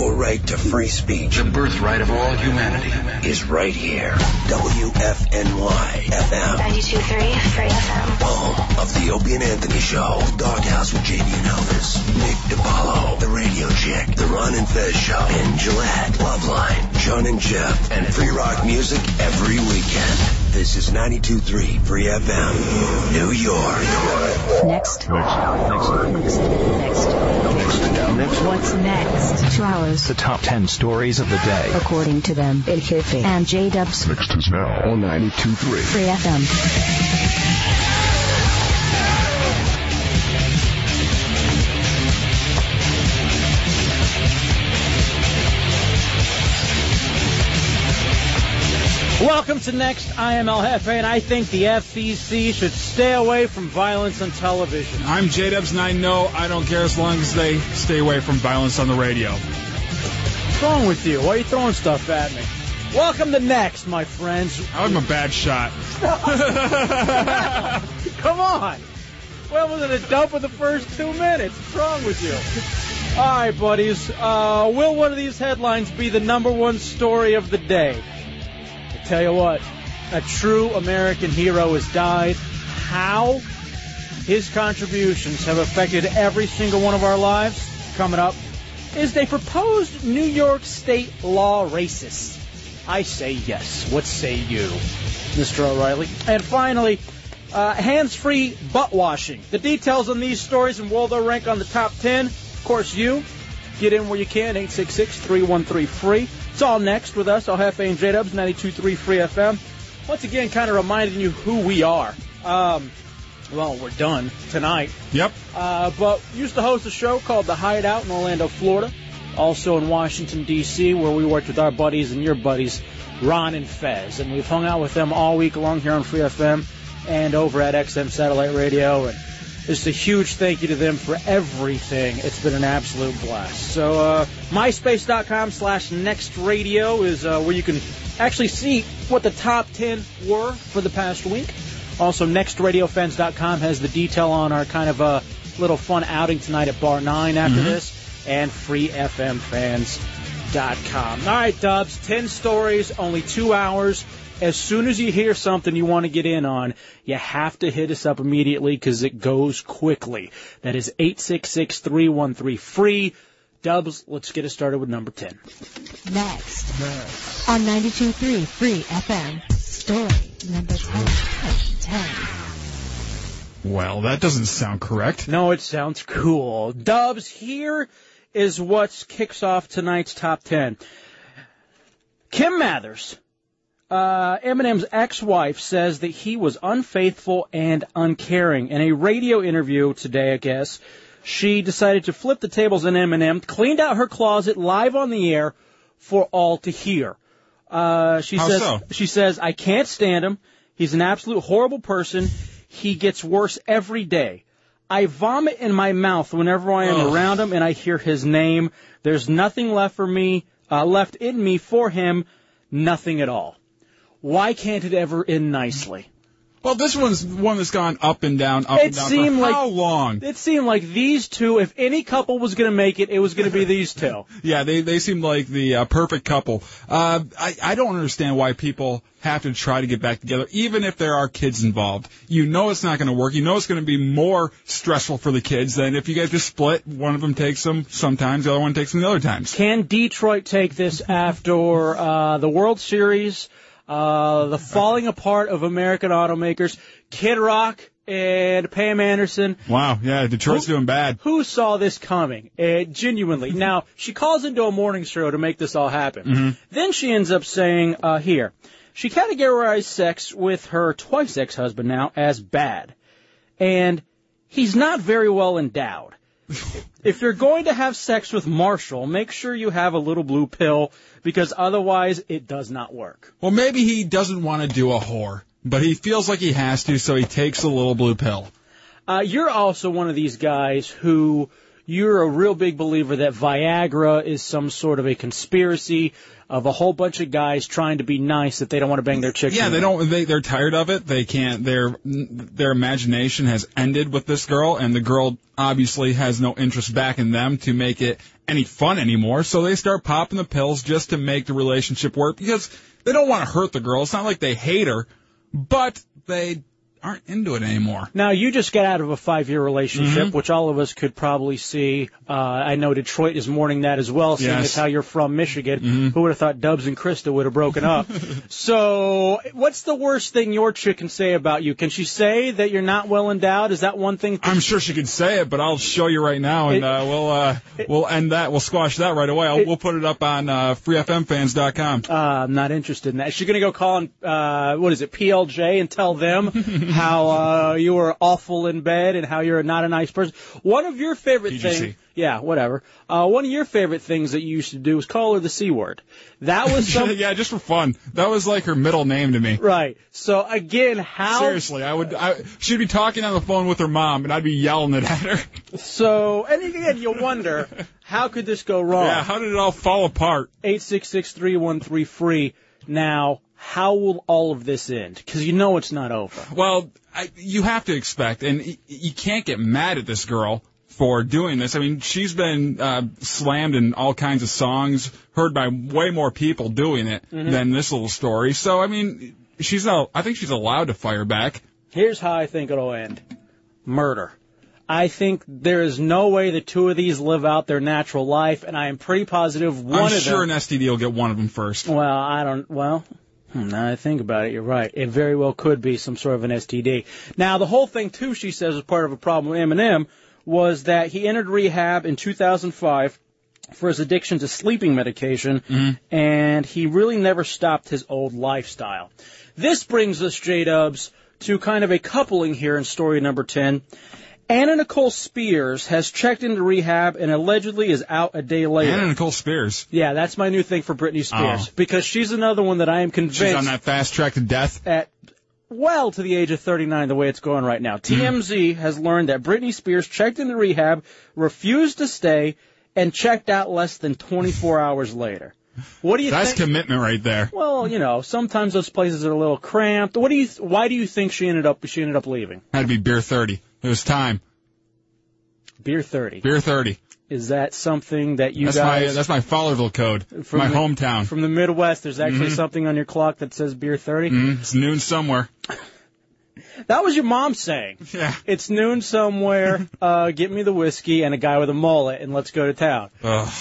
Your right to free speech, the birthright of all humanity, is right here. WFNY FM. 92.3 Free FM. Home of the Opie and Anthony Show. The Doghouse with JD and Elvis. Nick DiPaolo. The Radio Chick. The Ron and Fez Show. Penn Jillette. Loveline. John and Jeff. And free rock music every weekend. This is 92.3 Free FM. New York. Next. Next. Next. Next. Next. What's next? Two hours. The top 10 stories of the day. According to them, El Jefe and J Dubs. Next is now on 92.3 Free FM. Welcome to Next. I am El Jefe, and I think the FCC should stay away from violence on television. I'm J Dubs, and I know I don't care as long as they stay away from violence on the radio. What's wrong with you? Why are you throwing stuff at me? Welcome to Next, my friends. I'm a bad shot. Come on. Well, was it a dump in the first two minutes? What's wrong with you? All right, buddies. Uh, will one of these headlines be the number one story of the day? Tell you what, a true American hero has died. How his contributions have affected every single one of our lives. Coming up is a proposed New York State law racist. I say yes. What say you, Mr. O'Reilly? And finally, uh, hands-free butt washing. The details on these stories and will they rank on the top 10. Of course, you get in where you can, 866-313-FREE. It's all next with us, El Jefe and J-Dubs, 92.3 Free FM. Once again, kind of reminding you who we are. Um, well, we're done tonight. Yep. Uh, but used to host a show called The Hideout in Orlando, Florida. Also in Washington, D.C., where we worked with our buddies and your buddies, Ron and Fez. And we've hung out with them all week long here on Free FM and over at XM Satellite Radio. And just a huge thank you to them for everything. It's been an absolute blast. So, uh, myspace.com slash next radio is uh, where you can actually see what the top 10 were for the past week. Also, nextradiofans.com has the detail on our kind of a little fun outing tonight at Bar 9 after Mhm. this, and freefmfans.com. All right, Dubs, 10 stories, only two hours. As soon as you hear something you want to get in on, you have to hit us up immediately because it goes quickly. That is 866-313-FREE. Dubs, let's get it started with number 10. Next. On 92.3 Free FM. Story number 10. 10. Well, that doesn't sound correct. No, it sounds cool. Dubs, here is what kicks off tonight's top 10. Kim Mathers, uh, Eminem's ex-wife, says that he was unfaithful and uncaring. In a radio interview today, I guess, she decided to flip the tables on Eminem, cleaned out her closet live on the air for all to hear. Uh, she How says, so? she says, I can't stand him. He's an absolute horrible person. He gets worse every day. I vomit in my mouth whenever I am Ugh. around him and I hear his name. There's nothing left for me, uh, left in me for him. Nothing at all. Why can't it ever end nicely? Well, this one's one that's gone up and down, up and It down. seemed for like how long? It seemed like these two, if any couple was going to make it, it was going to be these two. Yeah, they they seem like the uh, perfect couple. Uh, I I don't understand why people have to try to get back together, even if there are kids involved. You know it's not going to work. You know it's going to be more stressful for the kids than if you guys just split. One of them takes them sometimes, the other one takes them the other times. Can Detroit take this after uh, the World Series, uh, the falling apart of American automakers, Kid Rock and Pam Anderson? Wow, yeah, Detroit's doing bad. Who saw this coming? Uh, genuinely. Now, she calls into a morning show to make this all happen. Mhm. Then she ends up saying, uh, here, she categorized sex with her twice ex-husband now as bad. And he's not very well endowed. if you're going to have sex with Marshall, make sure you have a little blue pill because otherwise it does not work. Well, maybe he doesn't want to do a whore, but he feels like he has to, so he takes a little blue pill. Uh, you're also one of these guys who you're a real big believer that Viagra is some sort of a conspiracy of a whole bunch of guys trying to be nice that they don't want to bang their chicks. Yeah, they don't. They they're tired of it. They can't. Their their imagination has ended with this girl, and the girl obviously has no interest back in them to make it any fun anymore. So they start popping the pills just to make the relationship work because they don't want to hurt the girl. It's not like they hate her, but they aren't into it anymore. Now you just got out of a five-year relationship, Mm-hmm. which all of us could probably see. Uh, I know Detroit is mourning that as well, seeing Yes. Mm-hmm. as how you're from Michigan. Who would have thought Dubs and Krista would have broken up? so, what's the worst thing your chick can say about you? Can she say that you're not well endowed? Is that one thing? I'm sure she could say it, but I'll show you right now, and It- uh, we'll uh, we'll end that. We'll squash that right away. I'll, we'll put it up on uh, freefmfans.com. Uh, I'm not interested in that. Is she going to go call on, uh, what is it, PLJ and tell them how uh, you were awful in bed and how you're not a nice person? One of your favorite PGC. things. Yeah, whatever. Uh, one of your favorite things that you used to do was call her the C word. That was some. yeah, just for fun. That was like her middle name to me. Right. So again, how. Seriously, I would. I, she'd be talking on the phone with her mom, and I'd be yelling it at her. So, and again, you wonder, how could this go wrong? Yeah, how did it all fall apart? Eight six six three one three free. Now, how will all of this end? Because you know it's not over. Well, I, you have to expect, and y- you can't get mad at this girl for doing this. I mean, she's been uh, slammed in all kinds of songs, heard by way more people doing it Mm-hmm. than this little story. So, I mean, she's not. I think she's allowed to fire back. Here's how I think it'll end murder. I think there is no way the two of these live out their natural life, and I am pretty positive one I'm of sure them. an STD will get one of them first. well, I don't. Well, Hmm, now I think about it, you're right. It very well could be some sort of an STD. Now, the whole thing too, she says, is part of a problem with Eminem was that he entered rehab in 2005 for his addiction to sleeping medication, mm-hmm. and he really never stopped his old lifestyle. This brings us, J Dubs, to kind of a coupling here in story number 10. Anna Nicole Spears has checked into rehab and allegedly is out a day later. Anna Nicole Spears. Yeah, that's my new thing for Britney Spears Oh. because she's another one that I am convinced She's on that fast track to death. at well to the age of 39 the way it's going right now. Hmm. TMZ has learned that Britney Spears checked into rehab, refused to stay, and checked out less than 24 hours later. What do you That's think? commitment right there. well, you know, sometimes those places are a little cramped. What do you? Why do you think she ended up? She ended up leaving. Had to be beer 30. It was time. Beer 30. Beer 30. Is that something that you That's my guys that's my Fowlerville code. From my the- hometown. from the Midwest? There's actually something on your clock that says beer 30. Mm, it's noon somewhere. That was your mom saying. Yeah. It's noon somewhere. Uh, get me the whiskey and a guy with a mullet, and let's go to town. Ugh.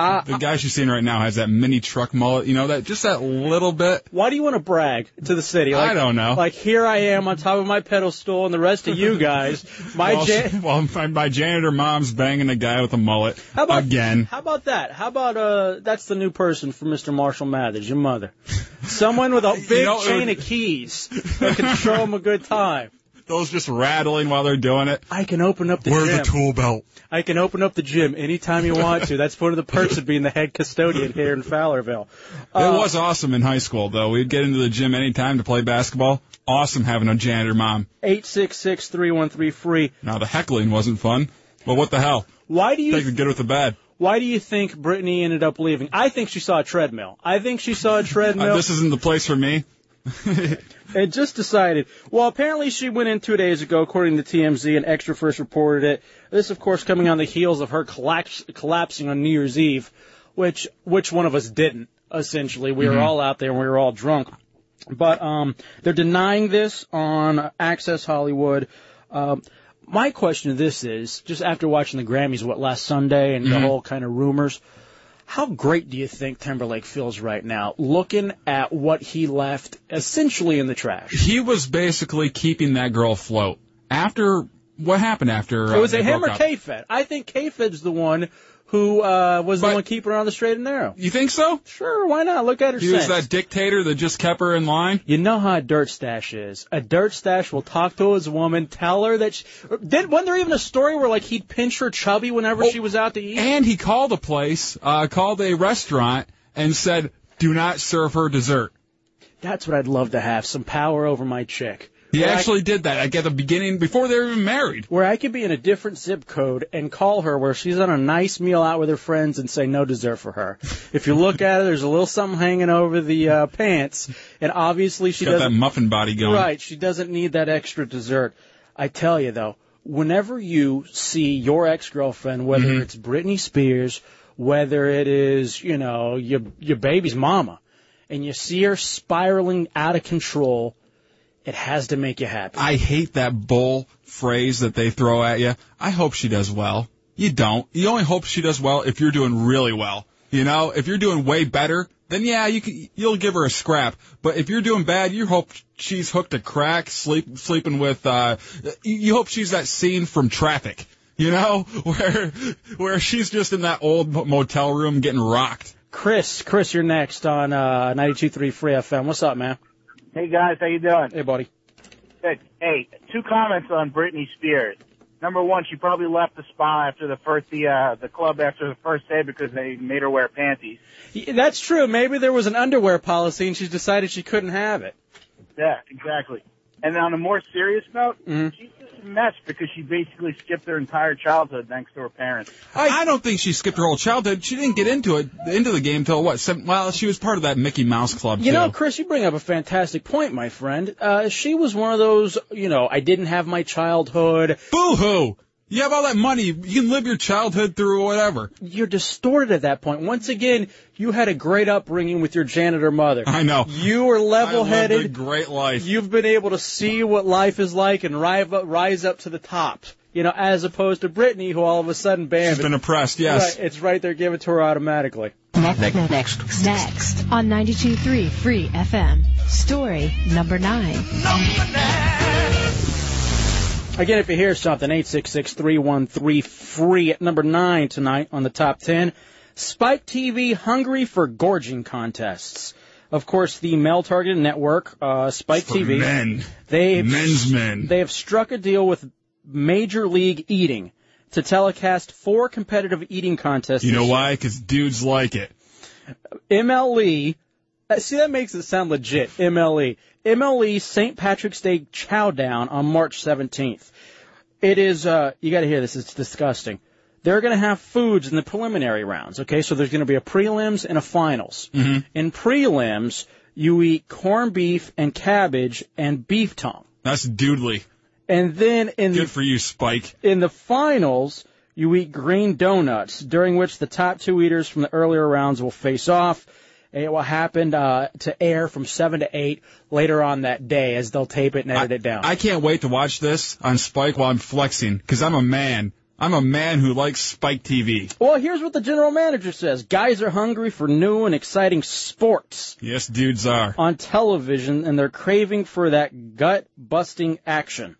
Uh, The guy she's seeing right now has that mini truck mullet. You know that just that little bit. why do you want to brag to the city? Like, I don't know. Like here I am on top of my pedestal, and the rest of you guys, my While, jan- she- while my, my janitor mom's banging a guy with a mullet How about again. How about that? How about uh? That's the new person for Mr. Marshall Mathers, your mother. Someone with a big know, chain would- of keys that can show him a good time. Those just rattling while they're doing it. I can open up the gym. Where's gym. the tool belt? I can open up the gym anytime you want to. That's one of the perks of being the head custodian here in Fowlerville. it Uh, was awesome in high school though. We'd get into the gym anytime to play basketball. Awesome having a janitor mom. Eight six six three one three free. Now the heckling wasn't fun. But what the hell? Why do you Take the good with the bad. Why do you think Britney ended up leaving? I think she saw a treadmill. I think she saw a treadmill. Uh, this isn't the place for me. And just decided. Well, apparently she went in two days ago, according to TMZ, and Extra First reported it. This, of course, coming on the heels of her collapse, collapsing on New Year's Eve, which which one of us didn't? Essentially, we were all out there and we were all drunk. But um, they're denying this on Access Hollywood. Um, my question to this is, just after watching the Grammys, what last Sunday, and the whole kind of rumors. How great do you think Timberlake feels right now, looking at what he left essentially in the trash? He was basically keeping that girl afloat. After what happened after? Uh, It was him or broke up? K-Fed? I think K-Fed's the one who uh, was the one keeping her on the straight and narrow. You think so? Sure, why not? Look at her He was that dictator that just kept her in line. You know how a dirt stash is. A dirt stash will talk to his woman, tell her that. She, did wasn't there even a story where like he'd pinch her chubby whenever Oh, she was out to eat? And he called a place, uh, called a restaurant, and said, "Do not serve her dessert." That's what I'd love to have, some power over my chick. He Where I- actually did that like at the beginning before they were even married. where I could be in a different zip code and call her where she's on a nice meal out with her friends and say no dessert for her. If you look at her, there's a little something hanging over the uh, pants, and obviously she Got that doesn't. muffin body going. Right, she doesn't need that extra dessert. I tell you though, whenever you see your ex-girlfriend, whether Mm-hmm. it's Britney Spears, whether it is you know your your baby's mama, and you see her spiraling out of control, it has to make you happy. I hate that bull phrase that they throw at you. I hope she does well. You don't. You only hope she does well if you're doing really well. You know, if you're doing way better, then yeah, you can, you'll give her a scrap. But if you're doing bad, you hope she's hooked a crack, sleep, sleeping with, uh, you- you hope she's that scene from Traffic. You know, where, where she's just in that old motel room getting rocked. Chris, Chris, you're next on uh, 92.3 Free FM. What's up, man? Hey guys, how you doing? Hey, buddy. Good. Hey, two comments on Britney Spears. Number one, she probably left the spa after the first the uh, the club after the first day because they made her wear panties. Y- That's true. Maybe there was an underwear policy and she's decided she couldn't have it. Yeah, exactly. And on a more serious note, Mhm. a mess because she basically skipped her entire childhood thanks to her parents. I, don't think she skipped her whole childhood. She didn't get into it, into the game till what? Seven, well, she was part of that Mickey Mouse club You too. know, Chris, you bring up a fantastic point, my friend. Uh, she was one of those, you know, I didn't have my childhood. Boo hoo! You have all that money. You can live your childhood through whatever. You're distorted at that point. Once again, you had a great upbringing with your janitor mother. I know. You were I lived a level-headed. great life. You've been able to see what life is like and rise up, rise up to the top. You know, as opposed to Britney, who all of a sudden, bam, She's been oppressed. Yes. right, it's right there, give it to her automatically. Next, next, next on 92.3 Free FM. Story number nine. Again, if you hear something, 866-313-FREE at number 9 tonight on the top 10. Spike TV hungry for gorging contests. Of course, the male-targeted network, uh, Spike For TV, men. they Men's men. they have struck a deal with Major League Eating to telecast four competitive eating contests. You know why? Because dudes like it. MLE. uh, See, that makes it sound legit. MLE. MLE St. Patrick's Day Chow Down on March 17th. It is, uh, you gotta hear this, it's disgusting. They're gonna have foods in the preliminary rounds, okay? So there's gonna be a prelims and a finals. In prelims, you eat corned beef and cabbage and beef tongue. That's doodly. And then in the Good for you, Spike. in the finals, you eat green donuts, during which the top two eaters from the earlier rounds will face off. It will happen uh, to air from 7 to 8 later on that day as they'll tape it and edit it down. I can't wait to watch this on Spike while I'm flexing because I'm a man. I'm a man who likes Spike TV. well, here's what the general manager says. Guys are hungry for new and exciting sports Yes, dudes are. on television, and they're craving for that gut-busting action.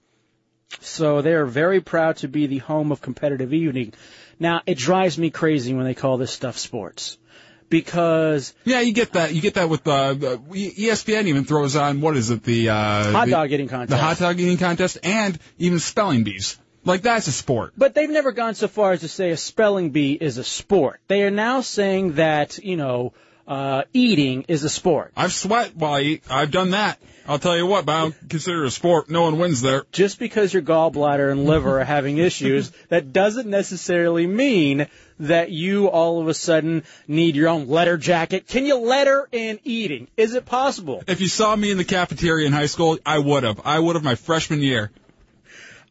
So they are very proud to be the home of competitive evening. Now, it drives me crazy when they call this stuff sports. Because Yeah, you get that. You get that with uh, the ESPN even throws on what is it the uh, hot the- dog eating contest. the hot dog eating contest and even spelling bees. Like that's a sport. But they've never gone so far as to say a spelling bee is a sport. They are now saying that, you know, uh, eating is a sport. I've sweat while I eat. I've done that. I'll tell you what, but I don't consider it a sport. No one wins there. Just because your gallbladder and liver are having issues, that doesn't necessarily mean that you all of a sudden need your own letter jacket. Can you letter in eating? Is it possible? If you saw me in the cafeteria in high school, I would have. I would have my freshman year.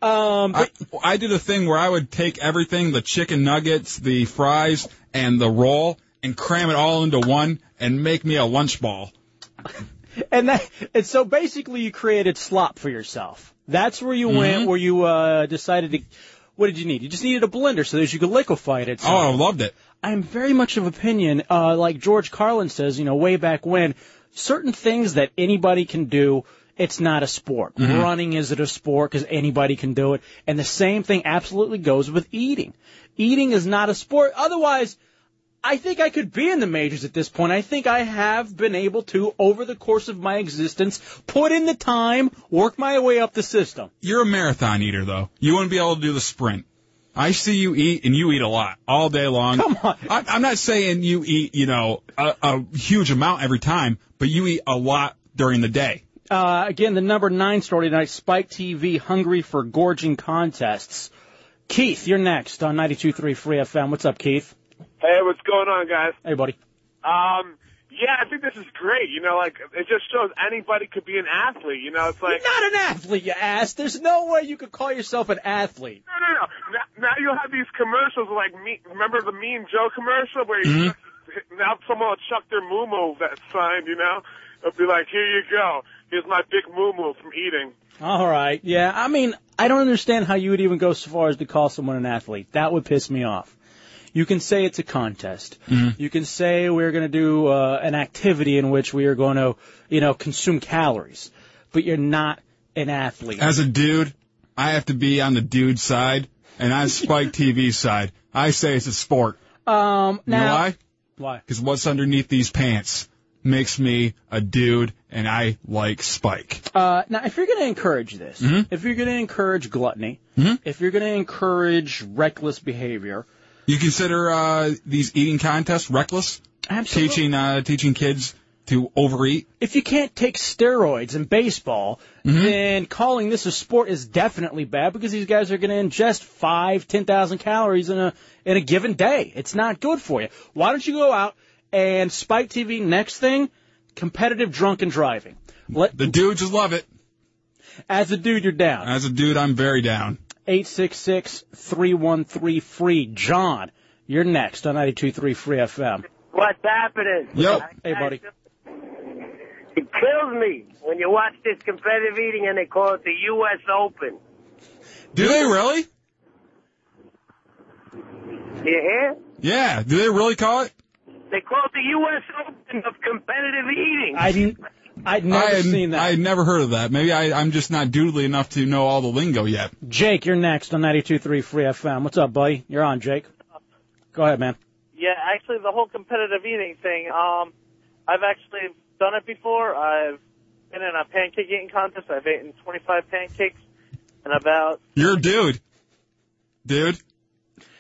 Um, I, I did a thing where I would take everything, the chicken nuggets, the fries, and the roll, and cram it all into one and make me a lunch ball. and that, and so basically you created slop for yourself. That's where you went, where you, uh, decided to, what did you need? You just needed a blender so that you could liquefy it. Oh, I loved it. I'm very much of opinion, uh, like George Carlin says, you know, way back when, certain things that anybody can do, it's not a sport. Running isn't a sport because anybody can do it. And the same thing absolutely goes with eating. Eating is not a sport. Otherwise, I think I could be in the majors at this point. I think I have been able to, over the course of my existence, put in the time, work my way up the system. You're a marathon eater, though. You wouldn't be able to do the sprint. I see you eat, and you eat a lot all day long. Come on. I, I'm not saying you eat, you know, a, a huge amount every time, but you eat a lot during the day. Uh, again, the number nine story tonight, Spike TV hungry for gorging contests. Keith, you're next on 92.3 Free FM. What's up, Keith? Hey, what's going on, guys? Hey, buddy. Um, yeah, I think this is great. You know, like it just shows anybody could be an athlete. You know, it's like You're not an athlete, you ass. There's no way you could call yourself an athlete. no, no, no. Now, now you'll have these commercials like me. Remember the Mean Joe commercial where you now someone will chuck their moo that signed. You know, it'll be like, here you go. Here's my big moo from eating. All right. Yeah, I mean, I don't understand how you would even go so far as to call someone an athlete. That would piss me off. You can say it's a contest. You can say we're going to do uh, an activity in which we are going to, you know, consume calories. But you're not an athlete. As a dude, I have to be on the dude side, and on Spike TV side, I say it's a sport. Um, You know now, why? Why? Because what's underneath these pants makes me a dude, and I like Spike. Uh, now, if you're going to encourage this, Mhm. if you're going to encourage gluttony, Mhm. if you're going to encourage reckless behavior, You consider uh, these eating contests reckless? Absolutely. Teaching uh, teaching kids to overeat. if you can't take steroids in baseball, Mm-hmm. then calling this a sport is definitely bad because these guys are going to ingest five, ten thousand calories in a in a given day. It's not good for you. Why don't you go out and Spike TV next thing, competitive drunken driving. Let The dudes just love it. as a dude you're down. As a dude, I'm very down. Eight six six three one three free. John, you're next on ninety two three free FM. What's happening? Yo. Hey buddy. It kills me when you watch this competitive eating and they call it the U.S. Open. Do they really? You hear? Yeah. Do they really call it? They call it the U.S. Open of competitive eating. I didn't. I'd never I had, seen that. I had never heard of that. Maybe I, I'm just not doodly enough to know all the lingo yet. Jake, you're next on 92.3 Free FM. What's up, buddy? You're on, Jake. Go ahead, man. Yeah, actually, the whole competitive eating thing. Um, I've actually done it before. I've been in a pancake eating contest. I've eaten 25 pancakes in about You're a dude. Dude.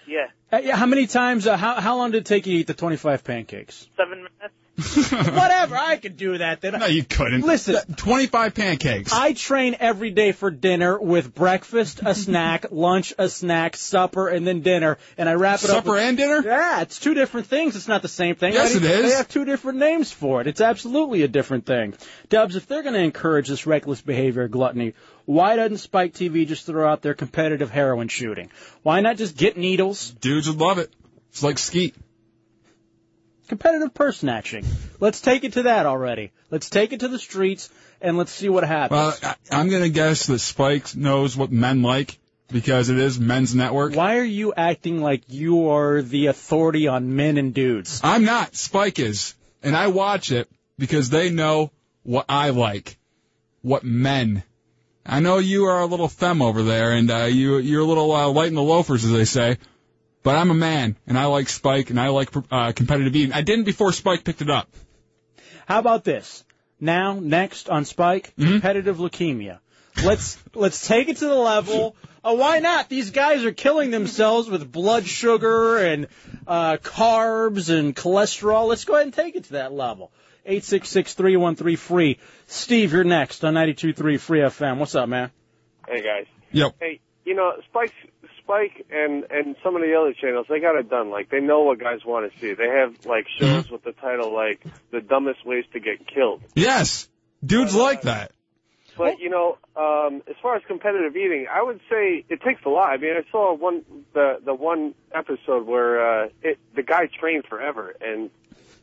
yeah Uh, yeah, how many times? Uh, how how long did it take you to eat the 25 pancakes? seven minutes. Whatever, I could do that. Then No, you couldn't. Listen. 25 pancakes. I train every day for dinner with breakfast, a snack, lunch, a snack, supper, and then dinner, and I wrap it up. Supper and dinner? Yeah, it's two different things. It's not the same thing. Yes, it. They have two different names for it. It's absolutely a different thing. Dubs, if they're going to encourage this reckless behavior, gluttony, why doesn't Spike TV just throw out their competitive heroin shooting? Why not just get needles? Dudes would love it. It's like skeet. Competitive purse snatching. Let's take it to that already. Let's take it to the streets and let's see what happens. Well, I, I'm going to guess that Spike knows what men like because it is men's network. Why are you acting like you are the authority on men and dudes? I'm not. Spike is. And I watch it because they know what I like. What men. I know you are a little femme over there and uh, you, you're a little uh, light in the loafers, as they say. But I'm a man and I like Spike and I like uh, competitive eating. I didn't before Spike picked it up. How about this? Now, next on Spike, competitive leukemia. Let's let's take it to the level. Uh, why not? These guys are killing themselves with blood sugar and uh, carbs and cholesterol. Let's go ahead and take it to that level. Eight six six three one three free. Steve, you're next on ninety two three Free FM. What's up, man? Hey guys. Yep. Hey, you know, Spike, Spike, and and some of the other channels, they got it done. Like they know what guys want to see. They have like shows with the title like "The Dumbest Ways to Get Killed." Yes. Dudes like that. But you know, um, as far as competitive eating, I would say it takes a lot. I mean, I saw one the the one episode where uh, it the guy trained forever, and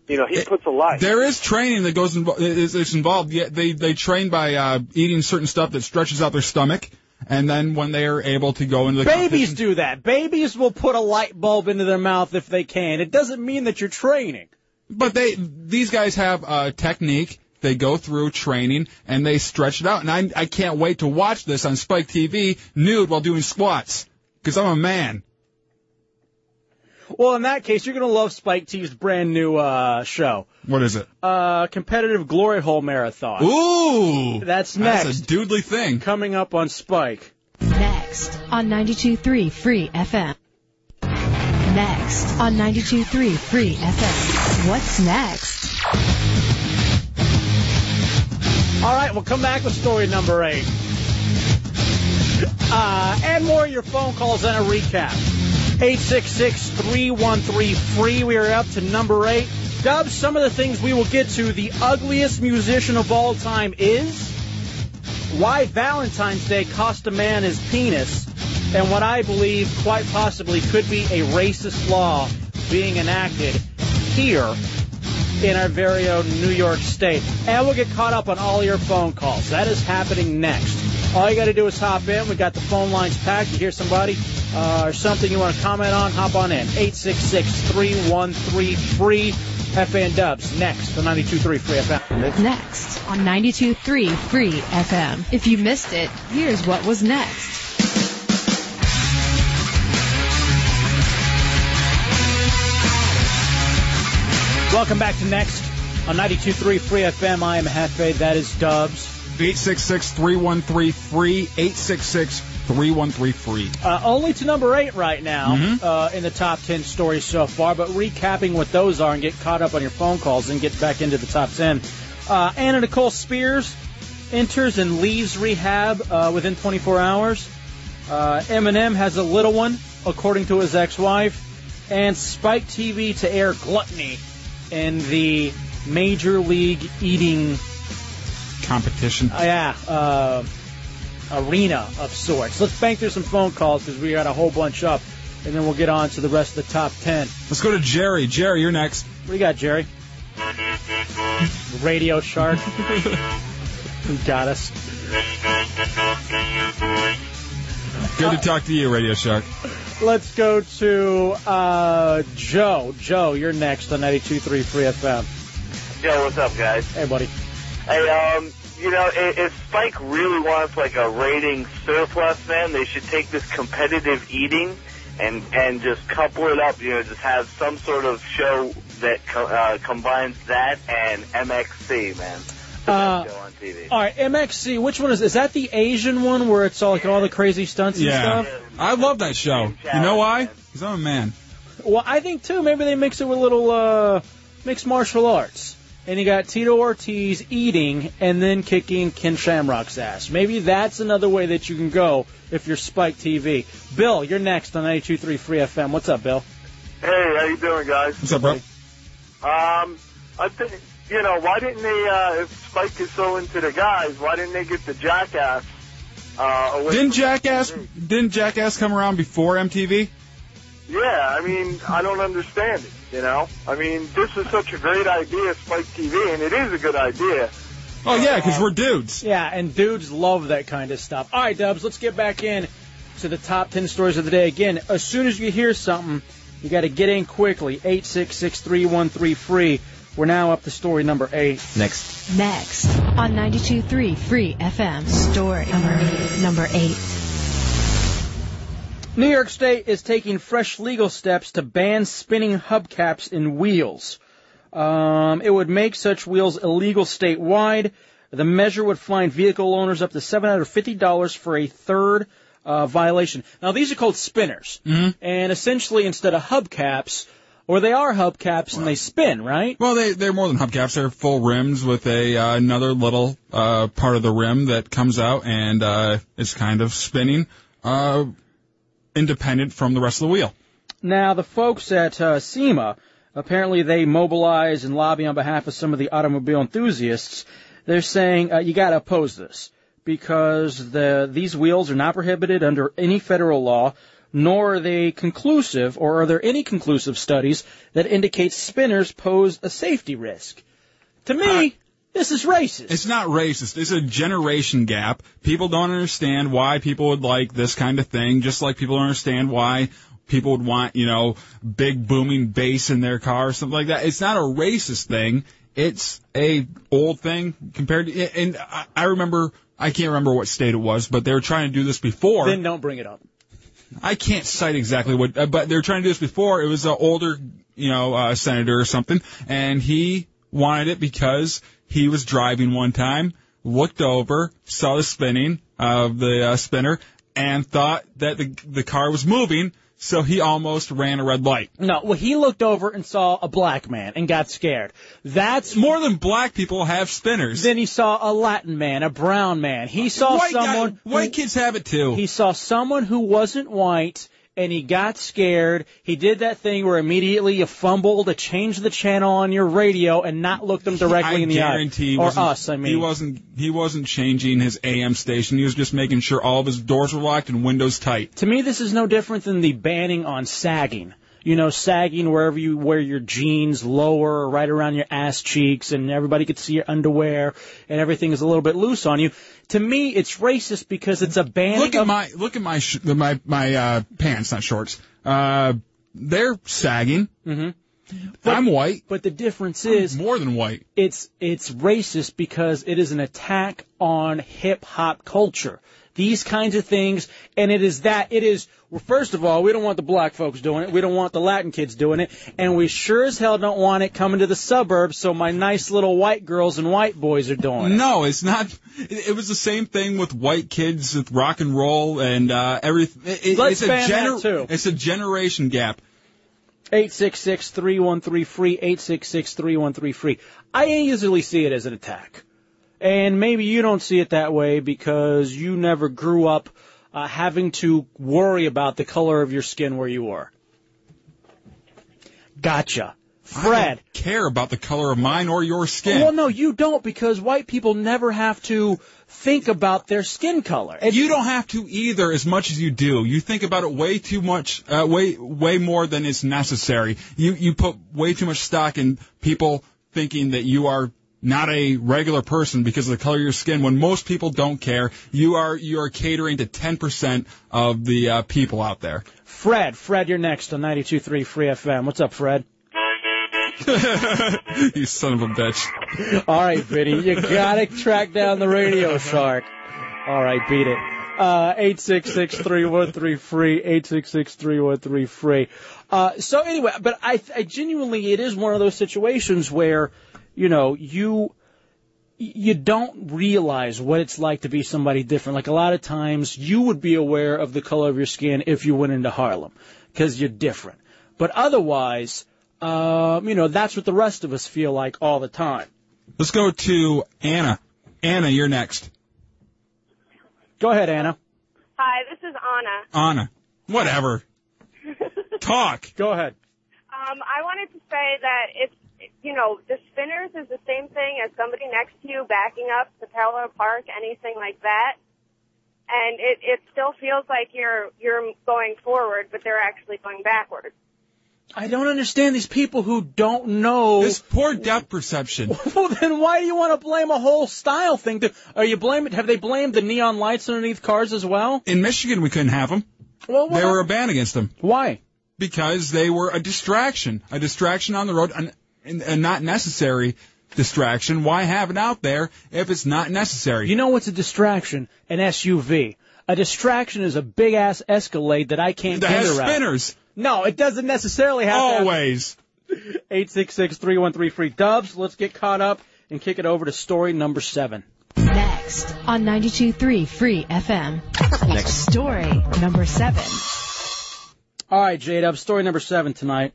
you know he puts a lot. There is training that goes invo- is, is involved. Yeah, they they train by uh, eating certain stuff that stretches out their stomach, and then when they are able to go into the Babies do that. Babies will put a light bulb into their mouth if they can. It doesn't mean that you're training. But they these guys have a technique. They go through training and they stretch it out. And I I can't wait to watch this on Spike TV nude while doing squats because I'm a man. Well, in that case, you're going to love Spike T's brand new uh, show, What is it? uh, competitive glory hole marathon. Ooh, That's next. That's a doodly thing. Coming up on Spike. Next on 92.3 Free FM. Next on 92.3 Free FM. What's next? All right, we'll come back with story number eight. Uh, and more of your phone calls and a recap. 866-313-FREE. We are up to number eight. Dubs, some of the things we will get to. The ugliest musician of all time is why Valentine's Day cost a man his penis, and what I believe quite possibly could be a racist law being enacted here in our very own New York State. And we'll get caught up on all your phone calls. That is happening next. All you got to do is hop in. We got the phone lines packed. You hear somebody uh, or something you want to comment on, hop on in. 866-313-FREE. FN Dubs next on 92.3 Free FM. Next on 92.3 Free FM. If you missed it, here's what was next. Welcome back to Next on 92.3 Free FM. I am Jefe. That is Dubs. 866-313-FREE, 866-313-FREE. Uh, only to number eight right now Mhm. uh, in the top 10 stories so far, but recapping what those are and get caught up on your phone calls and get back into the top 10. Uh, Anna Nicole Spears enters and leaves rehab uh, within 24 hours. Uh, Eminem has a little one, according to his ex-wife. And Spike TV to air gluttony in the Major League Eating Competition. uh, yeah, uh, arena of sorts. Let's bank through some phone calls because we got a whole bunch up, and then we'll get on to the rest of the top ten. Let's go to Jerry. Jerry, you're next. What do you got, Jerry? Radio Shark. you got us. Good to talk to you, Radio Shark. Let's go to uh, Joe. Joe, you're next on 92.3 Free FM. Yo, what's up, guys? Hey, buddy. Hey, um, you know, if, if Spike really wants like a rating surplus, man, they should take this competitive eating and and just couple it up. You know, just have some sort of show that co- uh, combines that and MXC, man. The Uh, best show on TV. All right, MXC. Which one is? Is that the Asian one where it's all like all the crazy stunts and Yeah. stuff? I love that show. You know why? Because I'm a man. Well, I think too. Maybe they mix it with a little uh, mixed martial arts, and you got Tito Ortiz eating and then kicking Ken Shamrock's ass. Maybe that's another way that you can go if you're Spike TV. Bill, you're next on 92.3 Free FM. What's up, Bill? Hey, how you doing, guys? What's up, bro? Um, I think you know why didn't they? Uh, if Spike is so into the guys, why didn't they get the jackass? Uh, away Didn't Jackass TV? didn't Jackass come around before MTV? Yeah, I mean, I don't understand it. You know, I mean, this is such a great idea, Spike TV, and it is a good idea. Oh yeah, because we're dudes. Yeah, and dudes love that kind of stuff. All right, Dubs, let's get back in to the top 10 stories of the day. Again, as soon as you hear something, you got to get in quickly. 866-313-FREE. We're now up to story number eight. Next. Next on 92.3 Free FM. Story number eight. Number eight. New York State is taking fresh legal steps to ban spinning hubcaps in wheels. Um, it would make such wheels illegal statewide. The measure would fine vehicle owners up to $750 for a third uh, violation. Now, these are called spinners. Mhm. And essentially, instead of hubcaps, or they are hubcaps and they spin, right? Well, they they're more than hubcaps. They're full rims with a uh, another little uh, part of the rim that comes out and uh, is kind of spinning, uh, independent from the rest of the wheel. Now, the folks at uh, SEMA, apparently they mobilize and lobby on behalf of some of the automobile enthusiasts. They're saying uh, you got to oppose this because the these wheels are not prohibited under any federal law, nor are they conclusive, or are there any conclusive studies that indicate spinners pose a safety risk. To me, this is racist. It's not racist. It's a generation gap. People don't understand why people would like this kind of thing, just like people don't understand why people would want, you know, big booming bass in their car or something like that. It's not a racist thing. It's a old thing compared to, and I, remember, I can't remember what state it was, but they were trying to do this before. then don't bring it up. I can't cite exactly what, uh, but they were trying to do this before. It was an older, you know, uh, senator or something, and he wanted it because he was driving one time, looked over, saw the spinning of the uh, spinner, and thought that the the car was moving. so he almost ran a red light. No, well, he looked over and saw a black man and got scared. That's more than black people have spinners. Then he saw a Latin man, a brown man. He saw White guy- someone. white kids have it too. He saw someone who wasn't white. And he got scared. He did that thing where immediately you fumble to change the channel on your radio and not look them directly I in the eye. Or us, I mean. he wasn't he wasn't changing his AM station. He was just making sure all of his doors were locked and windows tight. To me, this is no different than the banning on sagging. You know, sagging wherever you wear your jeans lower, right around your ass cheeks, and everybody could see your underwear, and everything is a little bit loose on you. To me, it's racist because it's a banning. Look at of- my look at my sh- my my uh, pants, not shorts. Uh, they're sagging. hmm I'm white. But the difference is more than white. It's it's racist because it is an attack on hip hop culture. These kinds of things, and it is that it is. Well, first of all, we don't want the black folks doing it. We don't want the Latin kids doing it, and we sure as hell don't want it coming to the suburbs. So my nice little white girls and white boys are doing it. No, it's not. It, it was the same thing with white kids with rock and roll and uh, everything. It, Let's it's a ban that, too. It's a generation gap. Eight six six three one three free. Eight six six three one three free. I easily see it as an attack, and maybe you don't see it that way because you never grew up uh, having to worry about the color of your skin where you are. Gotcha, Fred. I don't care about the color of mine or your skin. Well, no, you don't because white people never have to think about their skin color. And you don't have to either as much as you do. You think about it way too much, uh, way way more than is necessary. You you put way too much stock in people thinking that you are not a regular person because of the color of your skin when most people don't care. You are you are catering to 10% of the uh, people out there. Fred, Fred, you're next on 92.3 Free FM. What's up, Fred? you son of a bitch. All right, Vinny, you gotta track down the radio shark. All right, beat it. Uh, eight six six three one three free. Eight six six three one three free. Uh, so anyway, but I, I genuinely, it is one of those situations where, you know, you you don't realize what it's like to be somebody different. Like a lot of times, you would be aware of the color of your skin if you went into Harlem because you're different. But otherwise, um, you know, that's what the rest of us feel like all the time. Let's go to Anna. Anna, you're next. Go ahead, Anna. Hi, this is Anna. Anna. Whatever. Talk. Go ahead. Um, I wanted to say that it's, you know, the spinners is the same thing as somebody next to you backing up to parallel park, anything like that. And it, it still feels like you're, you're going forward, but they're actually going backwards. I don't understand these people who don't know. This poor depth perception. Well, then why do you want to blame a whole style thing? To, are you blaming? Have they blamed the neon lights underneath cars as well? In Michigan, we couldn't have them. Well, they were a ban against them. Why? Because they were a distraction, a distraction on the road, an, an, a not necessary distraction. Why have it out there if it's not necessary? You know what's a distraction? An SUV. A distraction is a big ass Escalade that I can't That get has around. spinners. No, it doesn't necessarily have. to have- Always. 866 free Dubs, let's get caught up and kick it over to story number seven. Next on 92.3 Free FM. Next story number seven. All right, J Dub, story number seven tonight.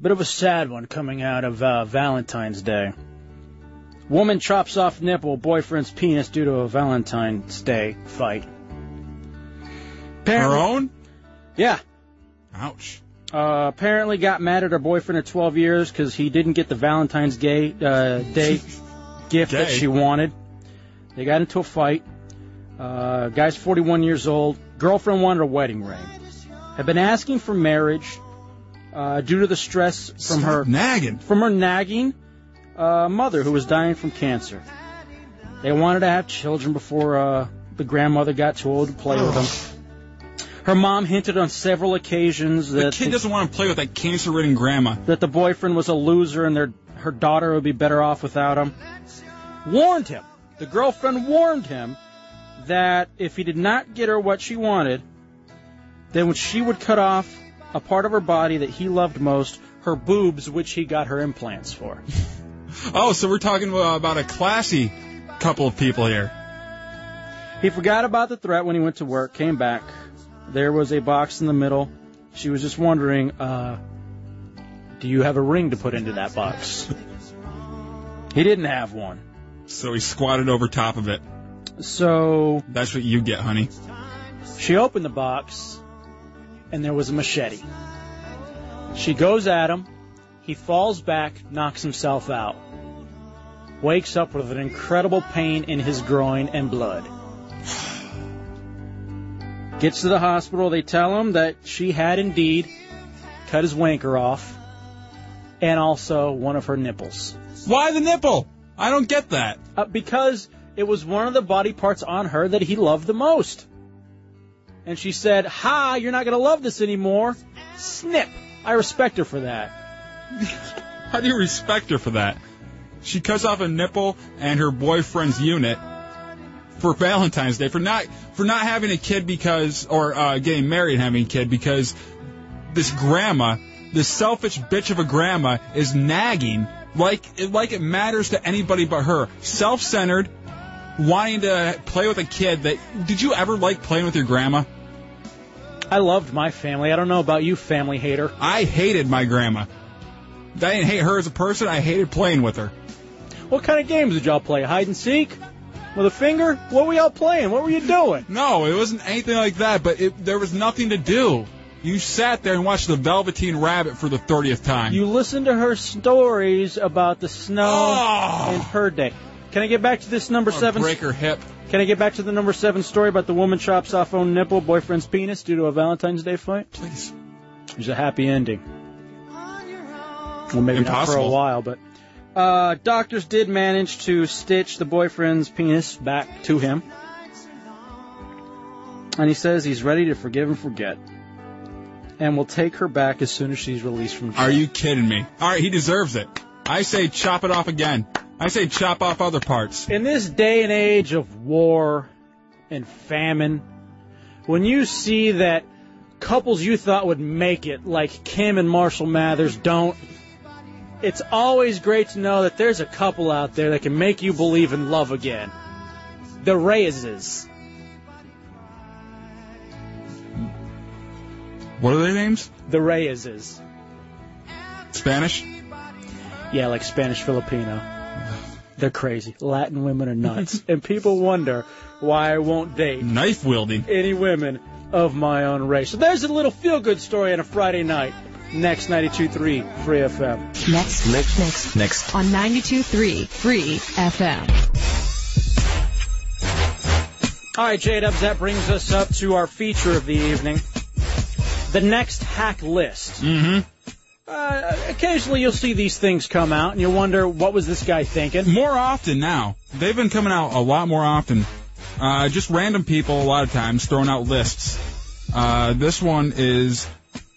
Bit of a sad one coming out of uh, Valentine's Day. Woman chops off nipple boyfriend's penis due to a Valentine's Day fight. Her own? Yeah. Ouch. Uh, apparently got mad at her boyfriend of 12 years because he didn't get the Valentine's Day, uh, Day gift that she wanted. They got into a fight. Uh, guy's 41 years old. Girlfriend wanted a wedding ring. Had been asking for marriage uh, due to the stress from her nagging from her nagging uh, mother who was dying from cancer. They wanted to have children before uh, the grandmother got too old to play with them. Her mom hinted on several occasions that The kid doesn't want to play with that cancer-ridden grandma. that the boyfriend was a loser and their her daughter would be better off without him. Warned him. The girlfriend warned him that if he did not get her what she wanted, then she would cut off a part of her body that he loved most, her boobs, which he got her implants for. Oh, so we're talking about a classy couple of people here. He forgot about the threat when he went to work, came back. There was a box in the middle She was just wondering, uh, do you have a ring to put into that box? He didn't have one. So he squatted over top of it. So That's what you get, honey. she opened the box, and there was a machete. She goes at him. He falls back, knocks himself out. Wakes up with an incredible pain in his groin and blood. Gets to the hospital. They tell him that she had indeed cut his wanker off and also one of her nipples. Why the nipple? I don't get that. Uh, because it was one of the body parts on her that he loved the most. And she said, Ha, you're not going to love this anymore. Snip. I respect her for that. How do you respect her for that? She cuts off a nipple and her boyfriend's unit for Valentine's Day for not for not having a kid because or uh, getting married and having a kid because this grandma, this selfish bitch of a grandma, is nagging like like it matters to anybody but her. Self-centered, wanting to play with a kid. That did you ever like playing with your grandma? I loved my family. I don't know about you, family hater. I hated my grandma. I didn't hate her as a person. I hated playing with her. What kind of games did y'all play? Hide and seek? With a finger? What were y'all playing? What were you doing? No, it wasn't anything like that, but it, there was nothing to do. You sat there and watched the Velveteen Rabbit for the 30th time. You listened to her stories about the snow Oh. in her day. Can I get back to this number seven? break her hip. Can I get back to the number seven story about the woman chops off own nipple, boyfriend's penis due to a Valentine's Day fight? Please. There's a happy ending. Well, maybe not for a Impossible. while, but uh, doctors did manage to stitch the boyfriend's penis back to him, and he says he's ready to forgive and forget, and will take her back as soon as she's released from jail. Are you kidding me? All right, he deserves it. I say chop it off again. I say chop off other parts. In this day and age of war and famine, when you see that couples you thought would make it, like Kim and Marshall Mathers, don't, it's always great to know that there's a couple out there that can make you believe in love again. The Reyeses. What are their names? The Reyeses. Spanish? Yeah, like Spanish Filipino. They're crazy. Latin women are nuts. and people wonder why I won't date Knife wielding. any women of my own race. So there's a little feel good story on a Friday night. Next 92.3 Free FM. Next, Next. next, Next. on 92.3 Free FM. All right, J Dubs, that brings us up to our feature of the evening. The next hack list. Mm-hmm. Uh, occasionally you'll see these things come out and you wonder what was this guy thinking. More often now. They've been coming out a lot more often. Uh, just random people, a lot of times, throwing out lists. Uh, this one is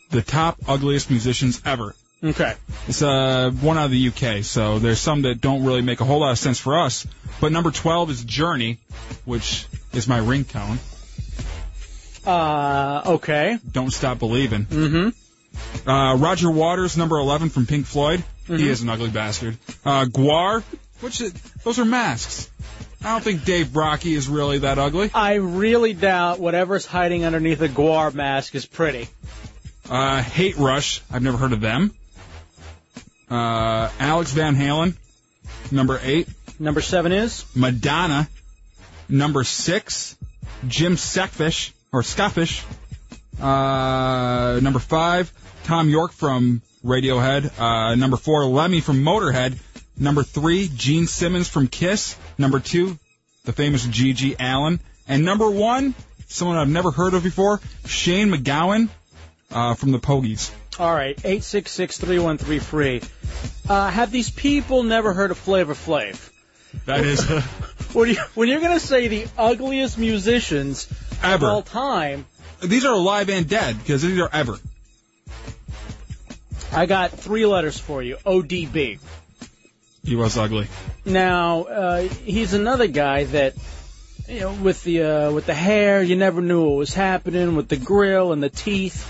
the top ugliest musicians ever. Okay. It's uh, one out of the UK, so there's some that don't really make a whole lot of sense for us. But number 12 is Journey, which is my ringtone. Uh, okay. Don't Stop Believing. Mm-hmm. Uh, Roger Waters, number 11 from Pink Floyd. Mhm. He is an ugly bastard. Uh, Gwar, which is, those are masks. I don't think Dave Brockie is really that ugly. I really doubt whatever's hiding underneath a Gwar mask is pretty. Uh, Hate Rush, I've never heard of them. Uh, Alex Van Halen, number 8. Number 7 is? Madonna, number 6. Jim Sackfish, or Scuffish, uh, number 5. Thom Yorke from Radiohead. Uh, number 4. Lemmy from Motorhead. Number 3. Gene Simmons from Kiss. Number 2. The famous G.G. Allin. And number 1, someone I've never heard of before, Shane MacGowan uh, from the Pogies. All right, 866-313 free. Uh, have these people never heard of Flavor Flav? That is When, you, when you're going to say the ugliest musicians Ever. of all time, These are alive and dead because these are ever. I got three letters for you. ODB. He was ugly. Now, uh, he's another guy that, you know, with the uh, with the hair, you never knew what was happening. With the grill and the teeth,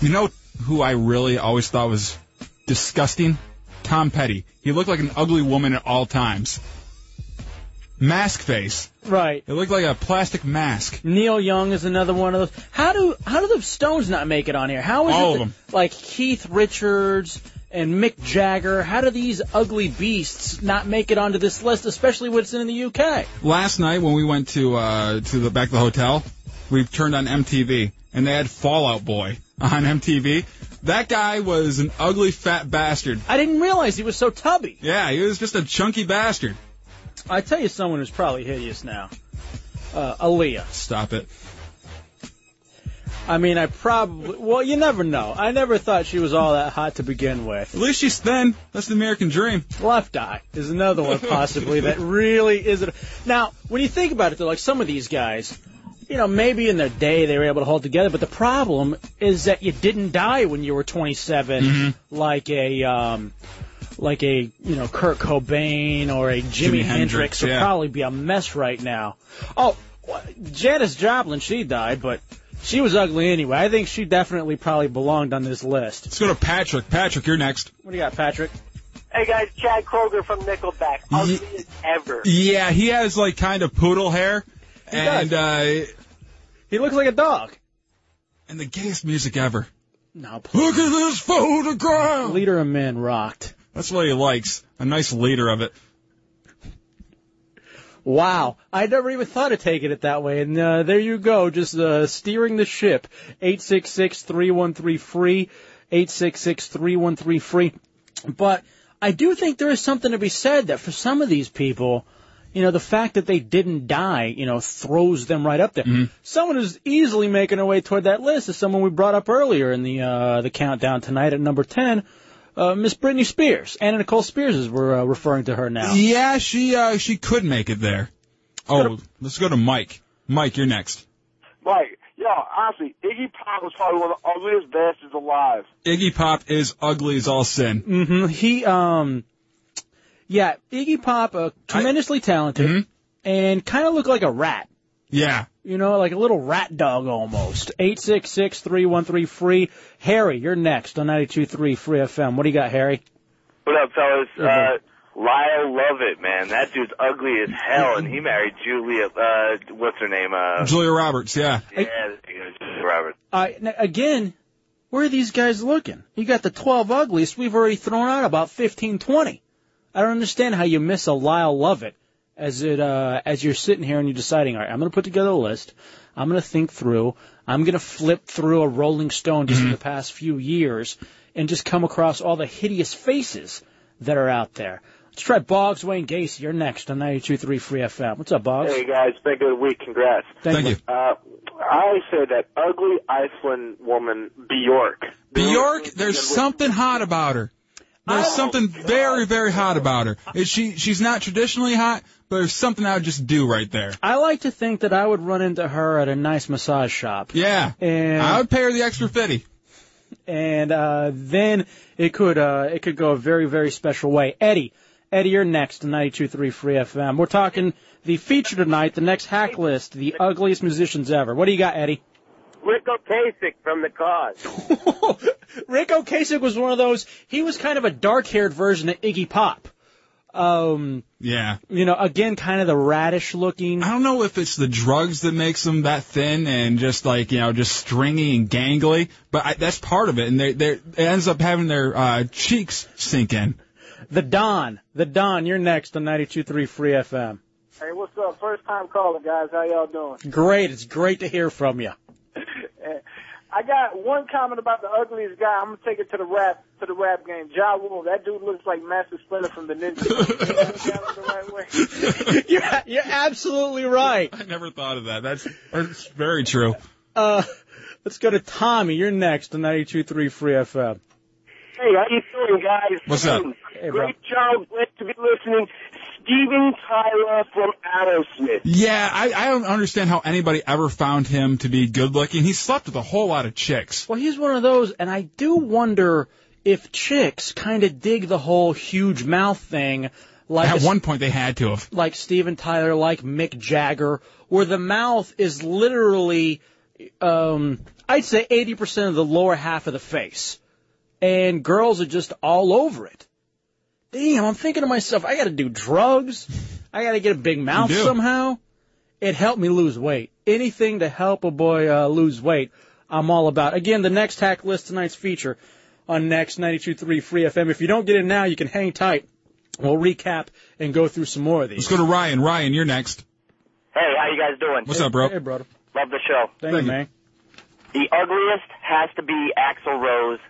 You know who I really always thought was disgusting? Tom Petty. He looked like an ugly woman at all times. Mask face. Right. It looked like a plastic mask. Neil Young is another one of those. How do how do the Stones not make it on here? How is All it of that, like Keith Richards and Mick Jagger? How do these ugly beasts not make it onto this list, especially when it's in the UK? Last night when we went to uh to the back of the hotel, we turned on MTV and they had Fall Out Boy on MTV. That guy was an ugly fat bastard. I didn't realize he was so tubby. Yeah, he was just a chunky bastard. I tell you, someone who's probably hideous now. Uh, Aaliyah. Stop it. I mean, I probably. Well, you never know. I never thought she was all that hot to begin with. At least she's thin. That's the American dream. Left Eye is another one possibly that really isn't. Now, when you think about it, though, like some of these guys, you know, maybe in their day they were able to hold together, but the problem is that you didn't die when you were 27, Mm-hmm. like a. um like a you know Kurt Cobain or a Jimi, Jimi Hendrix Hendrix, would yeah. probably be a mess right now. Oh, wh- Janis Joplin, she died, but she was ugly anyway. I think she definitely probably belonged on this list. Let's go to Patrick. Patrick, you're next. What do you got, Patrick? Hey guys, Chad Kroeger from Nickelback. Ugly as ever. Yeah, he has like kind of poodle hair, and uh, he looks like a dog. And the gayest music ever. No, Look at this photograph. Leader of Men rocked. That's what he likes. A nice leader of it. Wow, I never even thought of taking it that way, and uh, there you go, just uh, steering the ship. Eight six six three one three free, eight six six three one three free. But I do think there is something to be said that for some of these people, you know, the fact that they didn't die, you know, throws them right up there. Someone who's easily making her way toward that list is someone we brought up earlier in the uh, the countdown tonight at number ten. Uh, Miss Britney Spears, Anna Nicole Spears, is we're uh, referring to her now. Yeah, she uh, she could make it there. Oh, let's go to Mike. Mike, you're next. Mike, yo, honestly, Iggy Pop was probably one of the ugliest bastards alive. Iggy Pop is ugly as all sin. Mm-hmm. He, um, yeah, Iggy Pop, uh, tremendously talented, and kind of looked like a rat. Yeah. You know, like a little rat dog almost. Eight six six three one three free. Harry, you're next on ninety two three free FM. What do you got, Harry? What up, fellas? Mhm. Uh, Lyle Lovett, man. That dude's ugly as hell, and he married Julia, uh, what's her name? Uh, Julia Roberts, yeah. yeah, there Julia Roberts. Uh, again, where are these guys looking? You got the twelve ugliest. We've already thrown out about fifteen twenty. I don't understand how you miss a Lyle Lovett as it uh, as you're sitting here and you're deciding. All right, I'm going to put together a list. I'm going to think through. I'm going to flip through a Rolling Stone just in the past few years and just come across all the hideous faces that are out there. Let's try Boggs Wayne Gacy. You're next on 92.3 Free FM. What's up, Boggs? Hey guys, been a good week. Congrats. Thank you. Uh, I say that ugly Iceland woman Bjork. Bjork, there's something hot about her. There's Oh, something very, very hot about her. Is she she's not traditionally hot, but there's something I would just do right there. I like to think that I would run into her at a nice massage shop. Yeah. And I would pay her the extra fifty. and uh, then it could uh, it could go a very very special way. Eddie, Eddie, you're next to 92.3 Free FM. We're talking the feature tonight, the next hack list, the ugliest musicians ever. What do you got, Eddie? Ric Ocasek from the Cars. Ric Ocasek was one of those. He was kind of a dark-haired version of Iggy Pop. Um, Yeah. you know, again, kind of the radish looking. I don't know if it's the drugs that makes them that thin and just like you know just stringy and gangly, but I, that's part of it. And they they it ends up having their uh, cheeks sink in. The Don, the Don, you're next on 92.3 Free FM. Hey, what's up? First time caller, guys. How y'all doing? Great, it's great to hear from you. I got one comment about the ugliest guy. I'm gonna take it to the rap to the rap game. Ja Rule. That dude looks like Master Splinter from the Ninja. the right way. you're, you're absolutely right. I never thought of that. That's, that's very true. Uh, let's go to Tommy. You're next on 92.3 Free FM. Hey, how you doing, guys? What's up? Hey, bro. Great job. Glad to be listening. Steven Tyler from Aerosmith. Yeah, I, I don't understand how anybody ever found him to be good looking. He slept with a whole lot of chicks. Well, he's one of those, and I do wonder if chicks kind of dig the whole huge mouth thing, like At a- one point, they had to have. like Steven Tyler, like Mick Jagger, where the mouth is literally, um, I'd say 80% of the lower half of the face. And girls are just all over it. Damn, I'm thinking to myself, I gotta do drugs. I got to get a big mouth somehow. It helped me lose weight. Anything to help a boy uh, lose weight, I'm all about. Again, the next hack list tonight's feature on next 92.3 Free FM. If you don't get in now, you can hang tight. We'll recap and go through some more of these. Let's go to Ryan. Ryan, you're next. Hey, how you guys doing? What's up, bro? Hey, brother. Love the show. Thank, you, man. The ugliest has to be Axl Rose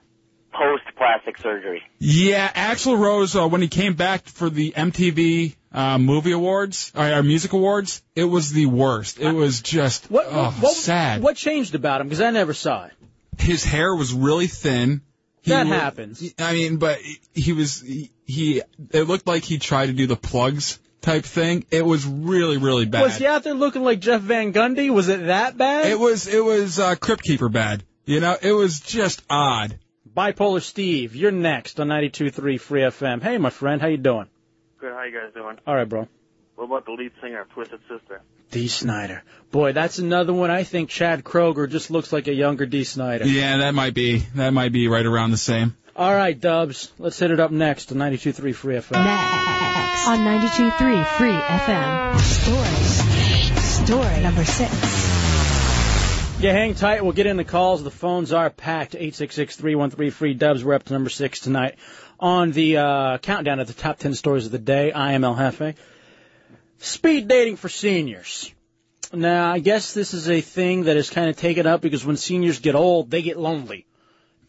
post plastic surgery. Yeah, Axl Rose uh, when he came back for the MTV uh, Movie Awards, or, or Music Awards, it was the worst. It was just What, oh, what, sad. What changed about him? Because I never saw it. His hair was really thin. He That wa- happens. I mean, but he was he, he. It looked like he tried to do the plugs type thing. It was really really bad. Was he out there looking like Jeff Van Gundy? Was it that bad? It was it was uh, Crypt Keeper bad. You know, it was just odd. Bipolar Steve, you're next on 92.3 Free FM. Hey, my friend, how you doing? Good. How you guys doing? All right, bro. What about the lead singer of Twisted Sister? Dee Snider. Boy, that's another one. I think Chad Kroeger just looks like a younger Dee Snider. Yeah, that might be that might be right around the same. All right, Dubs. Let's hit it up next on 92.3 Free FM. Next on 92.3 Free FM. Story. Story number six. Yeah, hang tight. We'll get in the calls. The phones are packed. 866-313-free Dubs. We're up to number six tonight on the uh, countdown of the top 10 stories of the day. I am El Jefe. Speed dating for seniors. Now, I guess this is a thing that is kind of taken up because when seniors get old, they get lonely.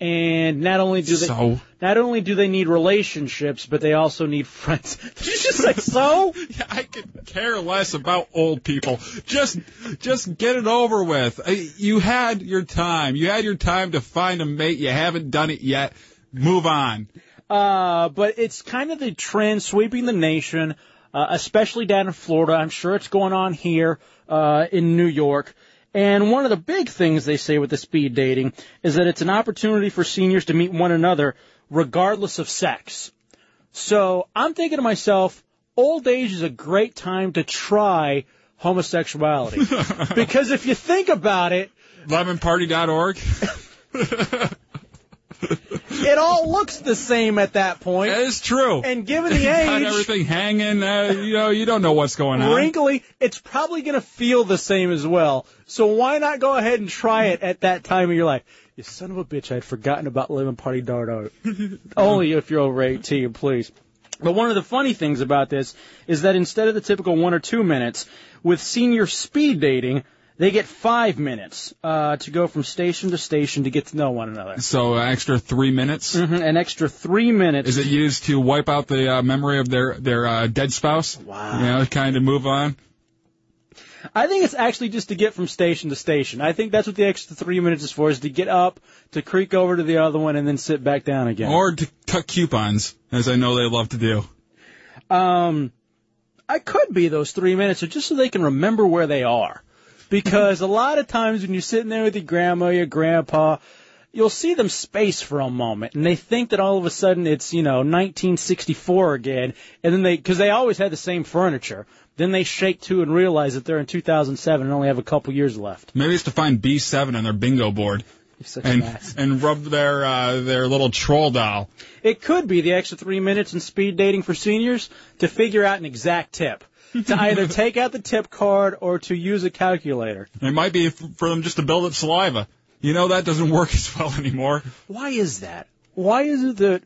And not only do they So? not only do they need relationships, but they also need friends. Did you just say so? Yeah, I could care less about old people. Just, just get it over with. Uh, You had your time. You had your time to find a mate. You haven't done it yet. Move on. Uh, but it's kind of the trend sweeping the nation, uh, especially down in Florida. I'm sure it's going on here, uh, in New York. And one of the big things they say with the speed dating is that it's an opportunity for seniors to meet one another regardless of sex. So I'm thinking to myself, old age is a great time to try homosexuality. because if you think about it, Lemonparty.org. it all looks the same at that point. That is true. And given the Got age, everything hanging. Uh, you know, you don't know what's going on. wrinkly, it's probably going to feel the same as well. So why not go ahead and try it at that time of your life? You son of a bitch, I'd forgotten about Lemon Party Dart Only if you're over 18, please. But one of the funny things about this is that instead of the typical one or two minutes, with senior speed dating, they get five minutes uh, to go from station to station to get to know one another. So uh, extra three minutes. Mhm, An extra three minutes. Is it used to wipe out the uh, memory of their their uh, dead spouse? Wow. You know, kind of move on. I think it's actually just to get from station to station. I think that's what the extra three minutes is for, is to get up, to creak over to the other one, and then sit back down again. Or to cut coupons, as I know they love to do. Um, I could be those three minutes, or just so they can remember where they are. Because a lot of times when you're sitting there with your grandma, your grandpa, you'll see them space for a moment, and they think that all of a sudden it's, you know, 1964 again, and then they, because they always had the same furniture. Then they shake to and realize that they're in 2007 and only have a couple years left. Maybe it's to find B7 on their bingo board. and an and rub their uh, their little troll doll. It could be the extra three minutes in speed dating for seniors to figure out an exact tip. to either take out the tip card or to use a calculator. It might be for them just to build up saliva. You know that doesn't work as well anymore. Why is that? Why is it that?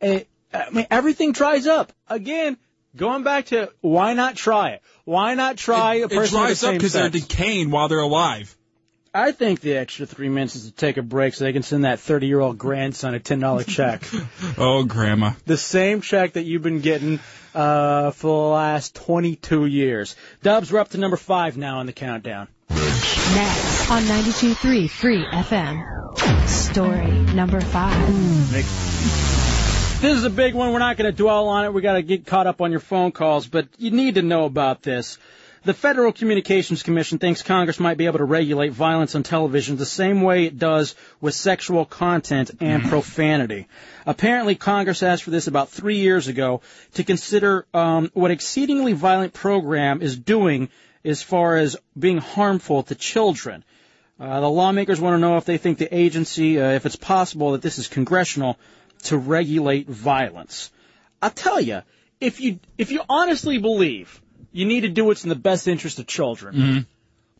eh, I mean, everything dries up again. Going back to why not try it? Why not try a It person dries of the up because they're decaying while they're alive. I think the extra three minutes is to take a break so they can send that 30 year old grandson a $10 check. Oh, grandma. the same check that you've been getting uh, for the last 22 years. Dubs, we're up to number five now on the countdown. Next on 92.3 Free FM. Story number five. This is a big one. We're not going to dwell on it. We got to get caught up on your phone calls, but you need to know about this. The Federal Communications Commission thinks Congress might be able to regulate violence on television the same way it does with sexual content and profanity. Apparently, Congress asked for this about three years ago to consider um, what exceedingly violent program is doing as far as being harmful to children. Uh, the lawmakers want to know if they think the agency, uh, if it's possible that this is congressional, to regulate violence. I'll tell you, if you if you honestly believe you need to do what's in the best interest of children, Mm-hmm.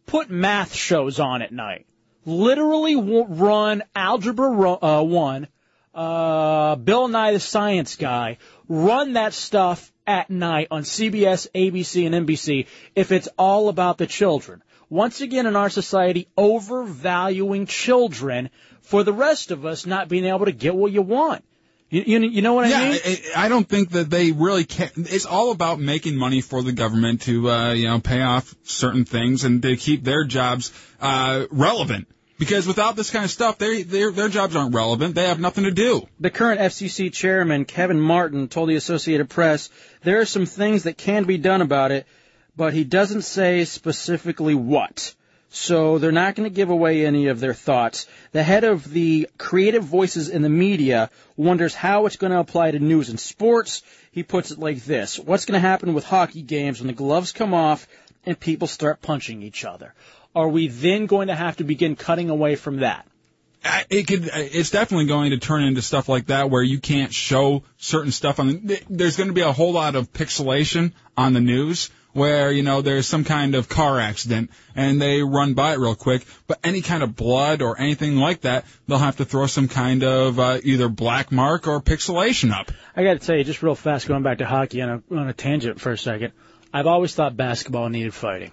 put math shows on at night. Literally run Algebra uh, One, uh, Bill Nye the Science Guy. Run that stuff at night on CBS, ABC, and NBC if it's all about the children. Once again, in our society, overvaluing children for the rest of us not being able to get what you want. You, you, you know what yeah, I mean? I, I don't think that they really can. It's all about making money for the government to, uh, you know, pay off certain things and to keep their jobs uh, relevant. Because without this kind of stuff, they, their their jobs aren't relevant. They have nothing to do. The current FCC chairman, Kevin Martin, told the Associated Press there are some things that can be done about it, but he doesn't say specifically what. So they're not going to give away any of their thoughts. The head of the creative voices in the media wonders how it's going to apply to news and sports. He puts it like this. What's going to happen with hockey games when the gloves come off and people start punching each other? Are we then going to have to begin cutting away from that? It could. It's definitely going to turn into stuff like that where you can't show certain stuff on. The, there's going to be a whole lot of pixelation on the news where you know there's some kind of car accident and they run by it real quick. But any kind of blood or anything like that, they'll have to throw some kind of uh, either black mark or pixelation up. I got to tell you, just real fast, going back to hockey on a, on a tangent for a second. I've always thought basketball needed fighting.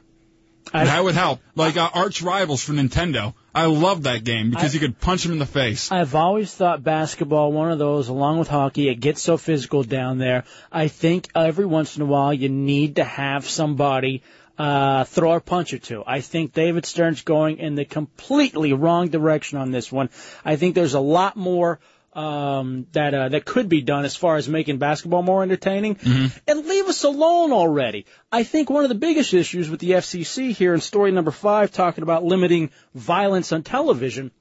I- that would help. Like uh, arch rivals for Nintendo. I love that game because I- you could punch them in the face. I've always thought basketball, one of those, along with hockey, it gets so physical down there. I think every once in a while you need to have somebody uh, throw a punch or two. I think David Stern's going in the completely wrong direction on this one. I think there's a lot more um, that uh, that could be done as far as making basketball more entertaining. And leave us alone already. I think one of the biggest issues with the FCC here in story number five, talking about limiting violence on television,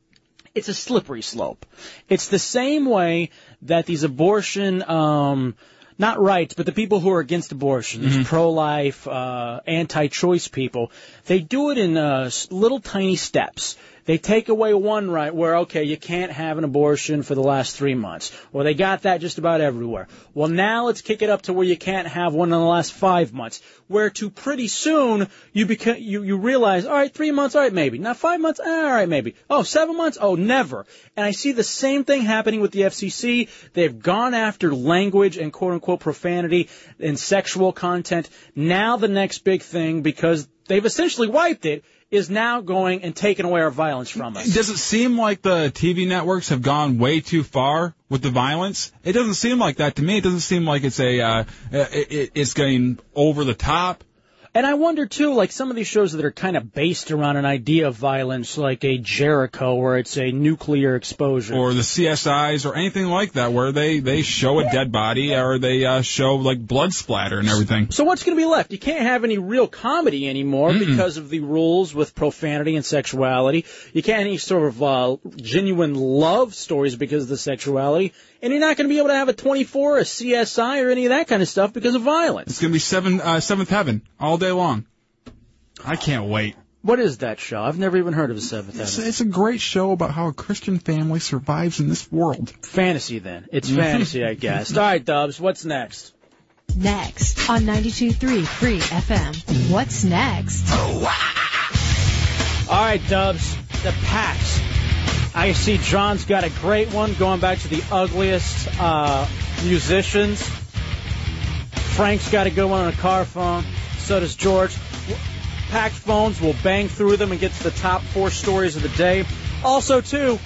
it's a slippery slope. It's the same way that these abortion, um, not rights, but the people who are against abortion, these pro-life, uh, anti-choice people, they do it in uh, little tiny steps. They take away one right where, okay, you can't have an abortion for the last three months. Well, they got that just about everywhere. Well, now let's kick it up to where you can't have one in the last five months. Where to pretty soon you become, you, you realize, all right, three months, all right, maybe. Now five months, eh, all right, maybe. Oh, seven months? Oh, never. And I see the same thing happening with the FCC. They've gone after language and quote unquote profanity and sexual content. Now the next big thing, because they've essentially wiped it, is now going and taking away our violence from us. Does it seem like the TV networks have gone way too far with the violence? It doesn't seem like that to me. It doesn't seem like it's a uh, it, it- it's getting over the top. And I wonder too, like some of these shows that are kind of based around an idea of violence, like a Jericho, where it's a nuclear exposure, Or the CSIs or anything like that, where they they show a dead body or they uh, show like blood splatter and everything. So what's going to be left? You can't have any real comedy anymore because of the rules with profanity and sexuality. You can't have any sort of uh, genuine love stories because of the sexuality, and you're not going to be able to have a 24, a CSI, or any of that kind of stuff because of violence. It's gonna be seven uh, Seventh Heaven all day long. I can't wait. What is that show? I've never even heard of a Seventh It's, Heaven. it's a great show about how a Christian family survives in this world. Fantasy, then. It's Mhm. fantasy, I guess. All right, Dubs. What's next? Next on 92.3 Free FM. What's next? All right, Dubs. The Pats. I see John's got a great one going back to the ugliest uh, musicians. Frank's got a good one on a car phone. So does George. Packed phones will bang through them and get to the top four stories of the day. Also, too,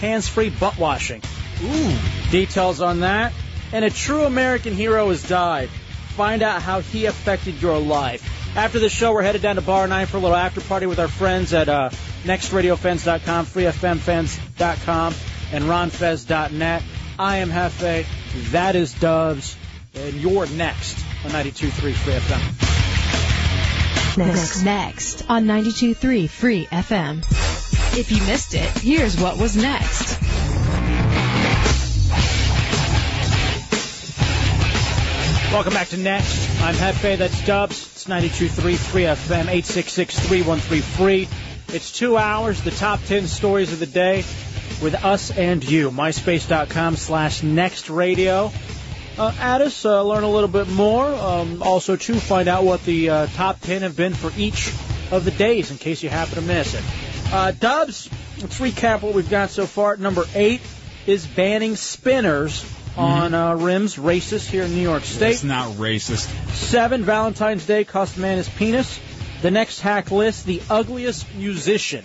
hands-free butt washing. Ooh. Details on that. And a true American hero has died. Find out how he affected your life. After the show, we're headed down to Bar 9 for a little after party with our friends at uh, nextradiofans.com, freefmfans.com, and ronfez.net. I am Jefe. That is Dubs. And you're next on 92.3 Free FM. Next. Next on 92.3 Free FM. If you missed it, here's what was next. Welcome back to Next. I'm Jefe, that's Dubs. It's 92.3 Free FM, 866-313-free. It's two hours, the top 10 stories of the day with us and you. MySpace.com slash Next Radio. uh, at us, uh, learn a little bit more. Um, also, to find out what the uh, top 10 have been for each of the days in case you happen to miss it. Uh, Dubs, let's recap what we've got so far. Number eight is banning spinners on uh, rims, racist here in New York State. It's not racist. Seven, Valentine's Day cost a man his penis. The next hack list, the ugliest musician.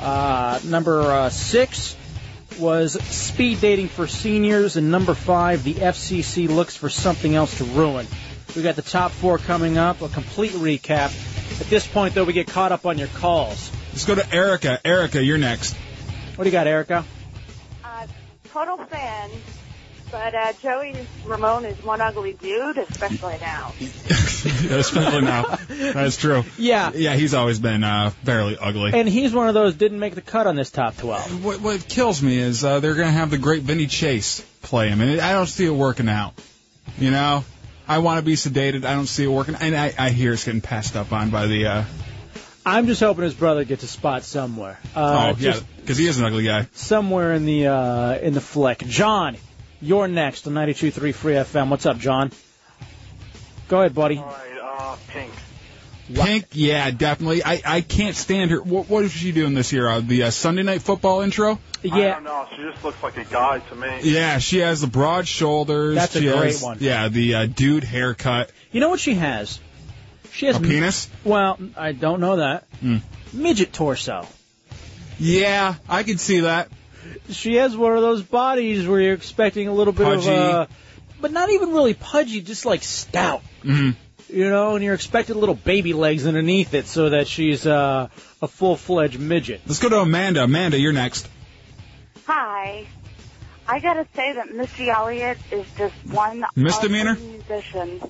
Uh, number uh, six was speed dating for seniors, and number five, the FCC looks for something else to ruin. We got the top four coming up, a complete recap. At this point, though, we get caught up on your calls. Let's go to Erica. Erica, you're next. What do you got, Erica? Uh, total fan, but uh, Joey Ramone is one ugly dude, especially now. Especially now. That's true. Yeah. Yeah, he's always been uh, fairly ugly. And he's one of those didn't make the cut on this top 12. What, what kills me is uh, they're going to have the great Vinny Chase play him, and I don't see it working out. You know, I want to be sedated. I don't see it working, and I, I hear it's getting passed up on by the. Uh, I'm just hoping his brother gets a spot somewhere. Uh, oh yeah, because he is an ugly guy. somewhere in the uh, in the flick. John, you're next on 92.3 Free FM. What's up, John? Go ahead, buddy. All right, Uh, pink. Pink, yeah, definitely. I, I can't stand her. What, what is she doing this year? Uh, the uh, Sunday Night Football intro? I don't know. She just looks like a guy to me. Yeah, she has the broad shoulders. That's a she great has- one. Yeah, the uh, dude haircut. You know what she has? She has A penis? Well, I don't know that. Hmm. Midget torso. Yeah, I can see that. She has one of those bodies where you're expecting a little bit Pudgy. of, uh, but not even really pudgy, just like stout. hmm You know, and you're expecting little baby legs underneath it so that she's uh, a full-fledged midget. Let's go to Amanda. Amanda, you're next. Hi. I gotta say that Missy Elliott is just one Misdemeanor? ugly musician.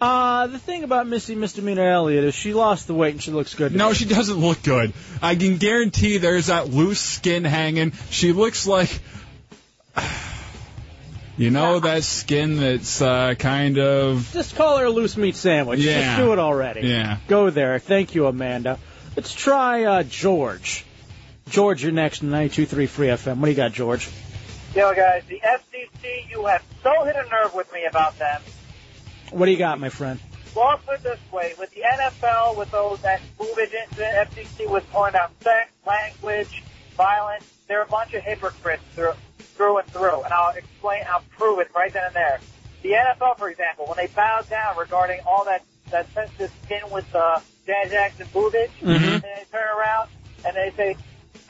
Uh, the thing about Missy Misdemeanor Elliott is she lost the weight and she looks good. No, she doesn't look good. I can guarantee there's that loose skin hanging. She looks like. You know that skin that's uh, kind of. Just call her a loose meat sandwich. Yeah. Just do it already. Yeah. Go there. Thank you, Amanda. Let's try uh, George. George, you're next on 92.3 Free FM. What do you got, George? Yo, guys, the FCC, you have so hit a nerve with me about them. What do you got, my friend? Well, I'll put it this way. With the NFL, with those that movement incident, FCC was pointing out sex, language, violence. They're a bunch of hypocrites through, through and through. And I'll explain, I'll prove it right then and there. The NFL, for example, when they bowed down regarding all that, that sensitive skin with uh, Janet Jackson boobage, Mhm. and they turn around and they say,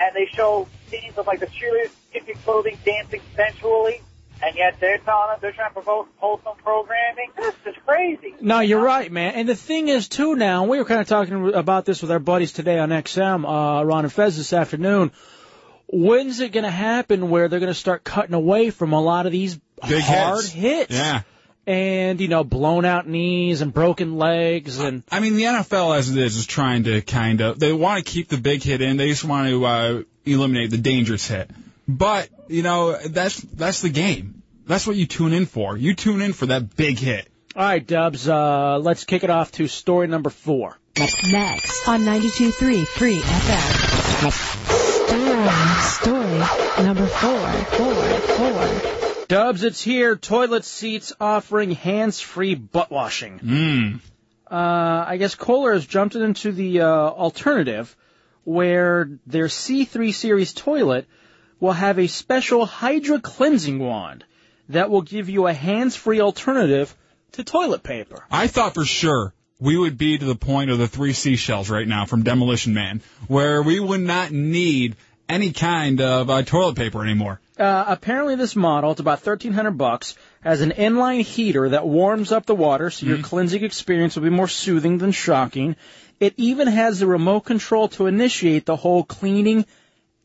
and they show scenes of like the cheerleaders skipping clothing, dancing sensually, and yet they're telling them they're trying to promote wholesome programming. This is crazy. No, you're right, man. And the thing is, too, now, we were kind of talking about this with our buddies today on XM, uh, Ron and Fez this afternoon. When's it going to happen where they're going to start cutting away from a lot of these Big hard hits. hits? Yeah. And, you know, blown out knees and broken legs and. I mean, the NFL as it is is trying to kind of. They want to keep the big hit in. They just want to uh, eliminate the dangerous hit. But you know, that's that's the game. That's what you tune in for. You tune in for that big hit. All right, Dubs, uh, let's kick it off to story number four. Next on 92.3 Free FM. Story, story number four, four, four. Dubs, it's here. Toilet seats offering hands-free butt washing. Mm. Uh, I guess Kohler has jumped into the uh, alternative where their C3 series toilet will have a special Hydra cleansing wand that will give you a hands-free alternative to toilet paper. I thought for sure we would be to the point of the three seashells right now from Demolition Man, where we would not need any kind of uh, toilet paper anymore. Uh, apparently, this model, it's about thirteen hundred bucks, has an inline heater that warms up the water, so your cleansing experience will be more soothing than shocking. It even has a remote control to initiate the whole cleaning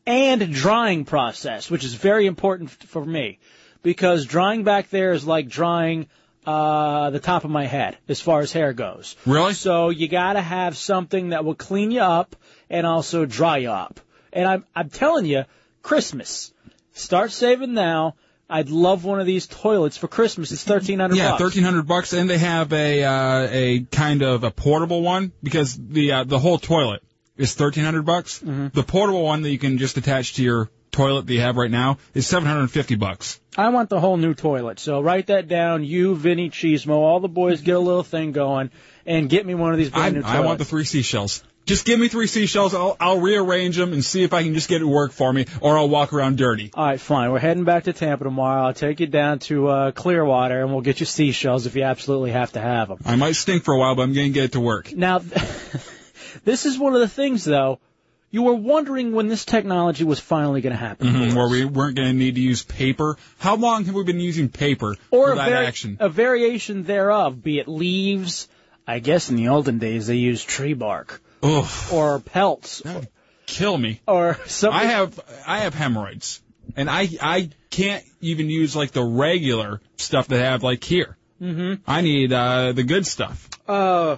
and drying process, which is very important for me because drying back there is like drying uh, the top of my head as far as hair goes. Really? So you got to have something that will clean you up and also dry you up. And I'm I'm telling you, Christmas. Start saving now. I'd love one of these toilets for Christmas. It's thirteen hundred Yeah, thirteen hundred bucks, and they have a uh, a kind of a portable one because the uh, the whole toilet is thirteen hundred bucks. Mm-hmm. The portable one that you can just attach to your toilet that you have right now is 750 bucks. I want the whole new toilet. So write that down. You, Vinny, Cheesemo, all the boys get a little thing going and get me one of these I, brand new toilets. I want the three seashells. Just give me three seashells. I'll, I'll rearrange them and see if I can just get it to work for me, or I'll walk around dirty. All right, fine. We're heading back to Tampa tomorrow. I'll take you down to uh, Clearwater, and we'll get you seashells if you absolutely have to have them. I might stink for a while, but I'm going to get it to work. Now, this is one of the things, though. You were wondering when this technology was finally going to happen. Mhm, where we weren't going to need to use paper. How long have we been using paper or for a, that vari- a variation thereof, be it leaves. I guess in the olden days they used tree bark Ugh, or pelts kill me. or something. I have I have hemorrhoids, and I I can't even use like the regular stuff that I have like here. hmm I need uh, the good stuff. Uh,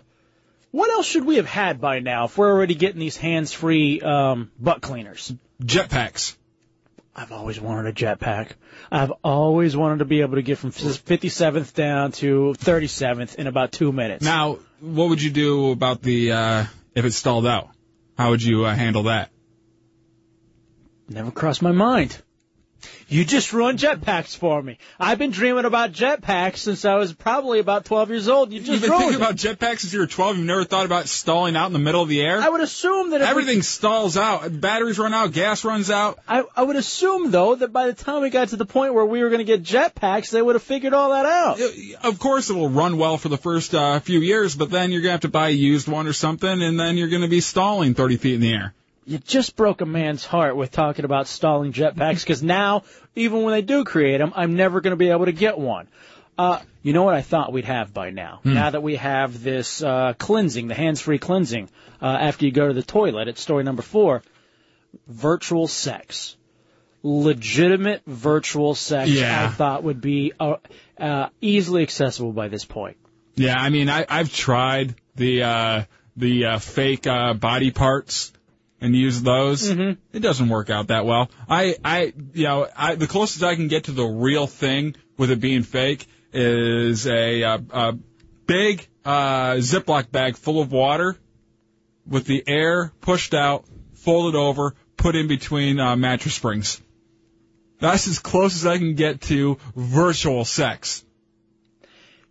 what else should we have had by now if we're already getting these hands-free um, butt cleaners? Jetpacks. I've always wanted a jetpack. I've always wanted to be able to get from 57th down to 37th in about two minutes. Now, what would you do about the uh, if it stalled out? How would you uh, handle that? Never crossed my mind. You just ruined jetpacks for me. I've been dreaming about jetpacks since I was probably about 12 years old. You just You've been ruined thinking it. about jetpacks since you were 12. You've never thought about stalling out in the middle of the air. I would assume that if we- Everything stalls out. Batteries run out. Gas runs out. I, I would assume though that by the time we got to the point where we were going to get jetpacks, they would have figured all that out. Of course, it'll run well for the first uh, few years, but then you're gonna have to buy a used one or something, and then you're gonna be stalling 30 feet in the air. You just broke a man's heart with talking about stalling jetpacks because now, even when they do create them, I'm never going to be able to get one. Uh, you know what I thought we'd have by now? Hmm. Now that we have this uh, cleansing, the hands-free cleansing, uh, after you go to the toilet, it's story number four, virtual sex. Legitimate virtual sex, Yeah. I thought would be uh, uh, easily accessible by this point. Yeah, I mean, I, I've tried the uh, the uh, fake uh, body parts and use those. Mhm. It doesn't work out that well. I, I, you know, I, the closest I can get to the real thing with it being fake is a, uh, a big uh, Ziploc bag full of water with the air pushed out, folded over, put in between uh, mattress springs. That's as close as I can get to virtual sex.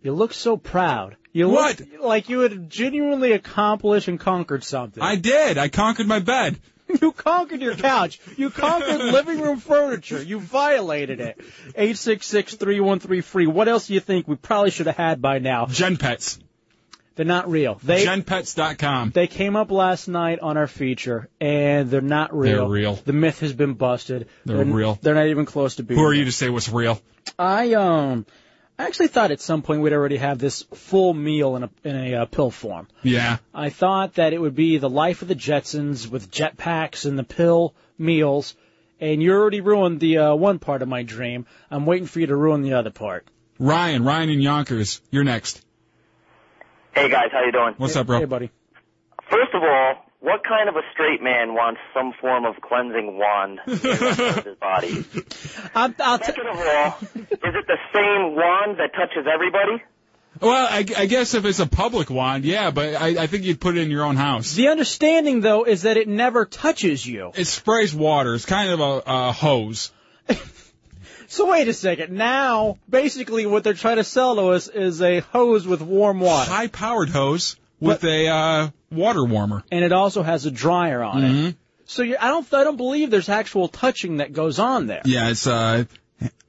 You look so proud. You What? look like you had genuinely accomplished and conquered something. I did. I conquered my bed. You conquered your couch. You conquered living room furniture. You violated it. Eight six six three one three free. What else do you think we probably should have had by now? Gen Pets. They're not real. They GenPets.com. they came up last night on our feature, and they're not real. They're real. The myth has been busted. They're real. They're not even close to being. Who are real. you to say what's real? I um, I actually thought at some point we'd already have this full meal in a in a uh, pill form. Yeah. I thought that it would be the life of the Jetsons with jetpacks and the pill meals, and you already ruined the uh, one part of my dream. I'm waiting for you to ruin the other part. Ryan, Ryan and Yonkers. You're next. Hey guys, how you doing? What's up, bro? Hey, buddy. First of all, what kind of a straight man wants some form of cleansing wand in the rest of his body? I'm, I'll t- Second of all, is it the same wand that touches everybody? Well, I, I guess if it's a public wand, yeah, but I, I think you'd put it in your own house. the understanding though is that it never touches you. It sprays water. It's kind of a, a hose. So wait a second. Now, basically, what they're trying to sell to us is a hose with warm water, High powered hose with a uh, water warmer. and it also has a dryer on it. Mhm. So you, I don't, I don't believe there's actual touching that goes on there. Yeah, it's a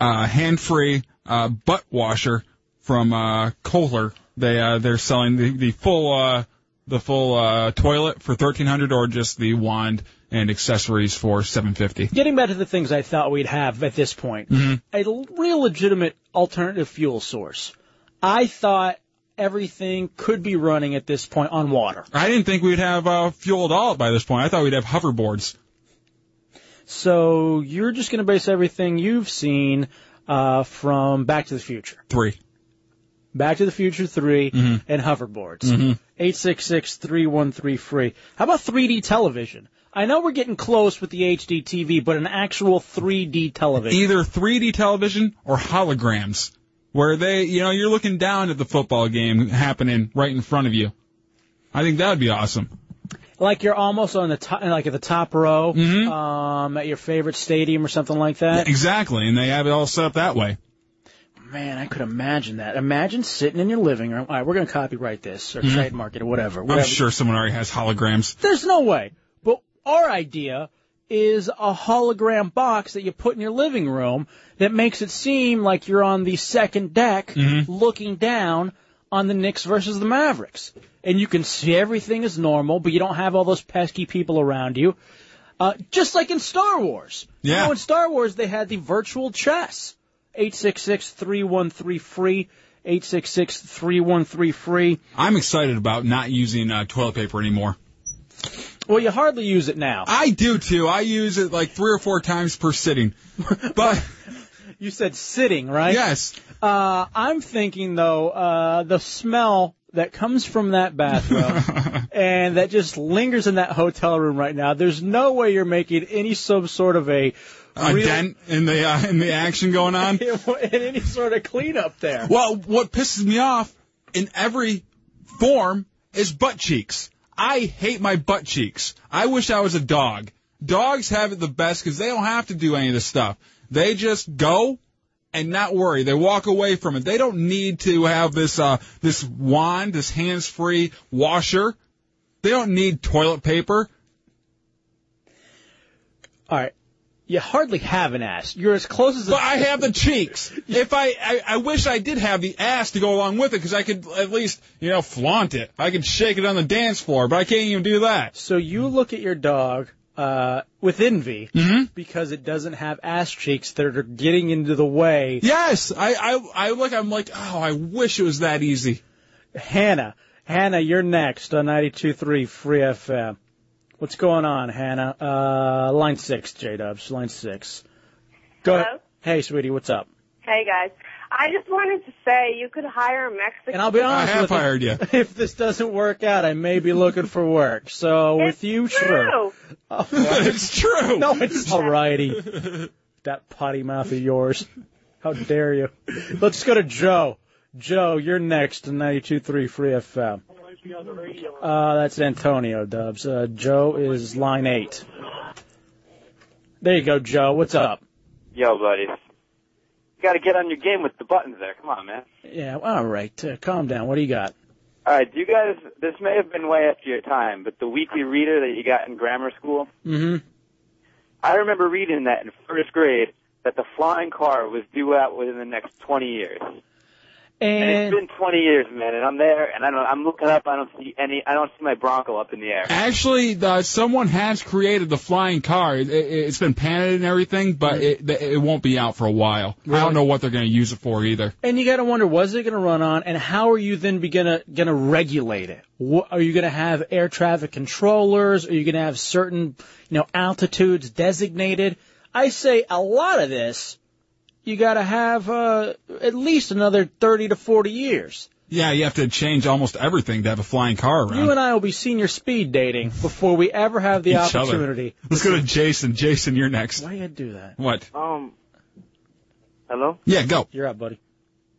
uh, hand free uh, butt washer from uh, Kohler. They uh, they're selling the, the full uh, the full uh, toilet for thirteen hundred, or just the wand and accessories for seven fifty. Getting back to the things I thought we'd have at this point, Mhm. a real legitimate alternative fuel source. I thought everything could be running at this point on water. I didn't think we'd have uh, fuel at all by this point. I thought we'd have hoverboards. So you're just going to base everything you've seen uh, from Back to the Future, Three. Back to the Future 3 Mhm. and hoverboards. Mhm. Eight six six three one three free. How about 3D television? I know we're getting close with the HD TV, but an actual 3D television. Either 3D television or holograms, where they, you know, you're looking down at the football game happening right in front of you. I think that would be awesome. Like you're almost on the top, like at the top row, Mm-hmm. um, at your favorite stadium or something like that. Exactly, and they have it all set up that way. Man, I could imagine that. Imagine sitting in your living room. All right, we're going to copyright this or Mhm. trademark it or whatever. I'm sure someone already has holograms. There's no way. But our idea is a hologram box that you put in your living room that makes it seem like you're on the second deck Mm-hmm. looking down on the Knicks versus the Mavericks. And you can see everything is normal, but you don't have all those pesky people around you. Uh, just like in Star Wars. You Yeah. know, in Star Wars, they had the virtual chess. 866-313-FREE. 866-313-FREE. I'm excited about not using uh, toilet paper anymore. Well, you hardly use it now. I do too. I use it like three or four times per sitting. But You said sitting, right? Yes. Uh, I'm thinking though, uh, the smell that comes from that bathroom and that just lingers in that hotel room right now. There's no way you're making any some sort of a a real- dent in the uh, in the action going on. in any sort of cleanup there. Well, what pisses me off in every form is butt cheeks. I hate my butt cheeks. I wish I was a dog. Dogs have it the best because they don't have to do any of this stuff. They just go and not worry. They walk away from it. They don't need to have this uh this wand, this hands-free washer. They don't need toilet paper. All right. You hardly have an ass. You're as close as. But I have the cheeks. If I, I, I wish I did have the ass to go along with it because I could at least, you know, flaunt it. I could shake it on the dance floor, but I can't even do that. So you look at your dog uh, with envy Mm-hmm. because it doesn't have ass cheeks that are getting into the way. Yes, I, I, I look. I'm like, oh, I wish it was that easy. Hannah, Hannah, you're next on 92.3 Free FM. What's going on, Hannah? Uh, line six, J Dubs, line six. Go Hello? ahead. Hey, sweetie, what's up? Hey guys, I just wanted to say you could hire a Mexican. And I'll be honest I have with hired you. If this doesn't work out, I may be looking for work. So with you, sure. Oh, it's true. No, it's alrighty. that potty mouth of yours. How dare you? Let's go to Joe. Joe, you're next on 92.3 Free FM. Uh, that's Antonio Dubs. Uh, Joe is line eight. There you go, Joe. What's up? Yo, buddy. You got to get on your game with the buttons there. Come on, man. Yeah, all right. Uh, calm down. What do you got? All right, do you guys? This may have been way after your time, but the weekly reader that you got in grammar school, Mm-hmm. I remember reading that in first grade that the flying car was due out within the next 20 years. And And it's been 20 years, man, and I'm there, and I don't. I'm looking up. I don't see any. I don't see my Bronco up in the air. Actually, uh, someone has created the flying car. It, it, it's been painted and everything, but it, it won't be out for a while. I don't know what they're going to use it for either. And you got to wonder, was it going to run on, and how are you then be gonna gonna regulate it? What, are you going to have air traffic controllers? Are you going to have certain, you know, altitudes designated? I say a lot of this, you got to have uh, at least another thirty to forty years. Yeah, you have to change almost everything to have a flying car around. You and I will be senior speed dating before we ever have the Each other. opportunity. Let's go to Jason. Jason, you're next. Why you do that? What? Um, hello? Yeah, go. You're up, buddy.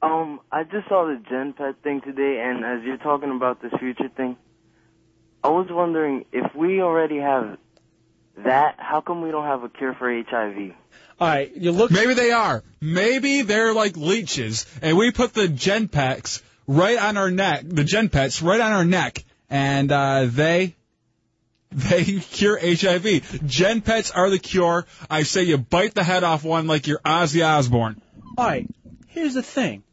Um, I just saw the Gen Pet thing today, and as you're talking about this future thing, I was wondering if we already have that, how come we don't have a cure for HIV? All right, you look. Maybe they are. Maybe they're like leeches, and we put the gen packs right on our neck, the gen pets right on our neck, and uh, they they cure HIV. Gen pets are the cure. I say you bite the head off one like you're Ozzy Osbourne. All right, here's the thing.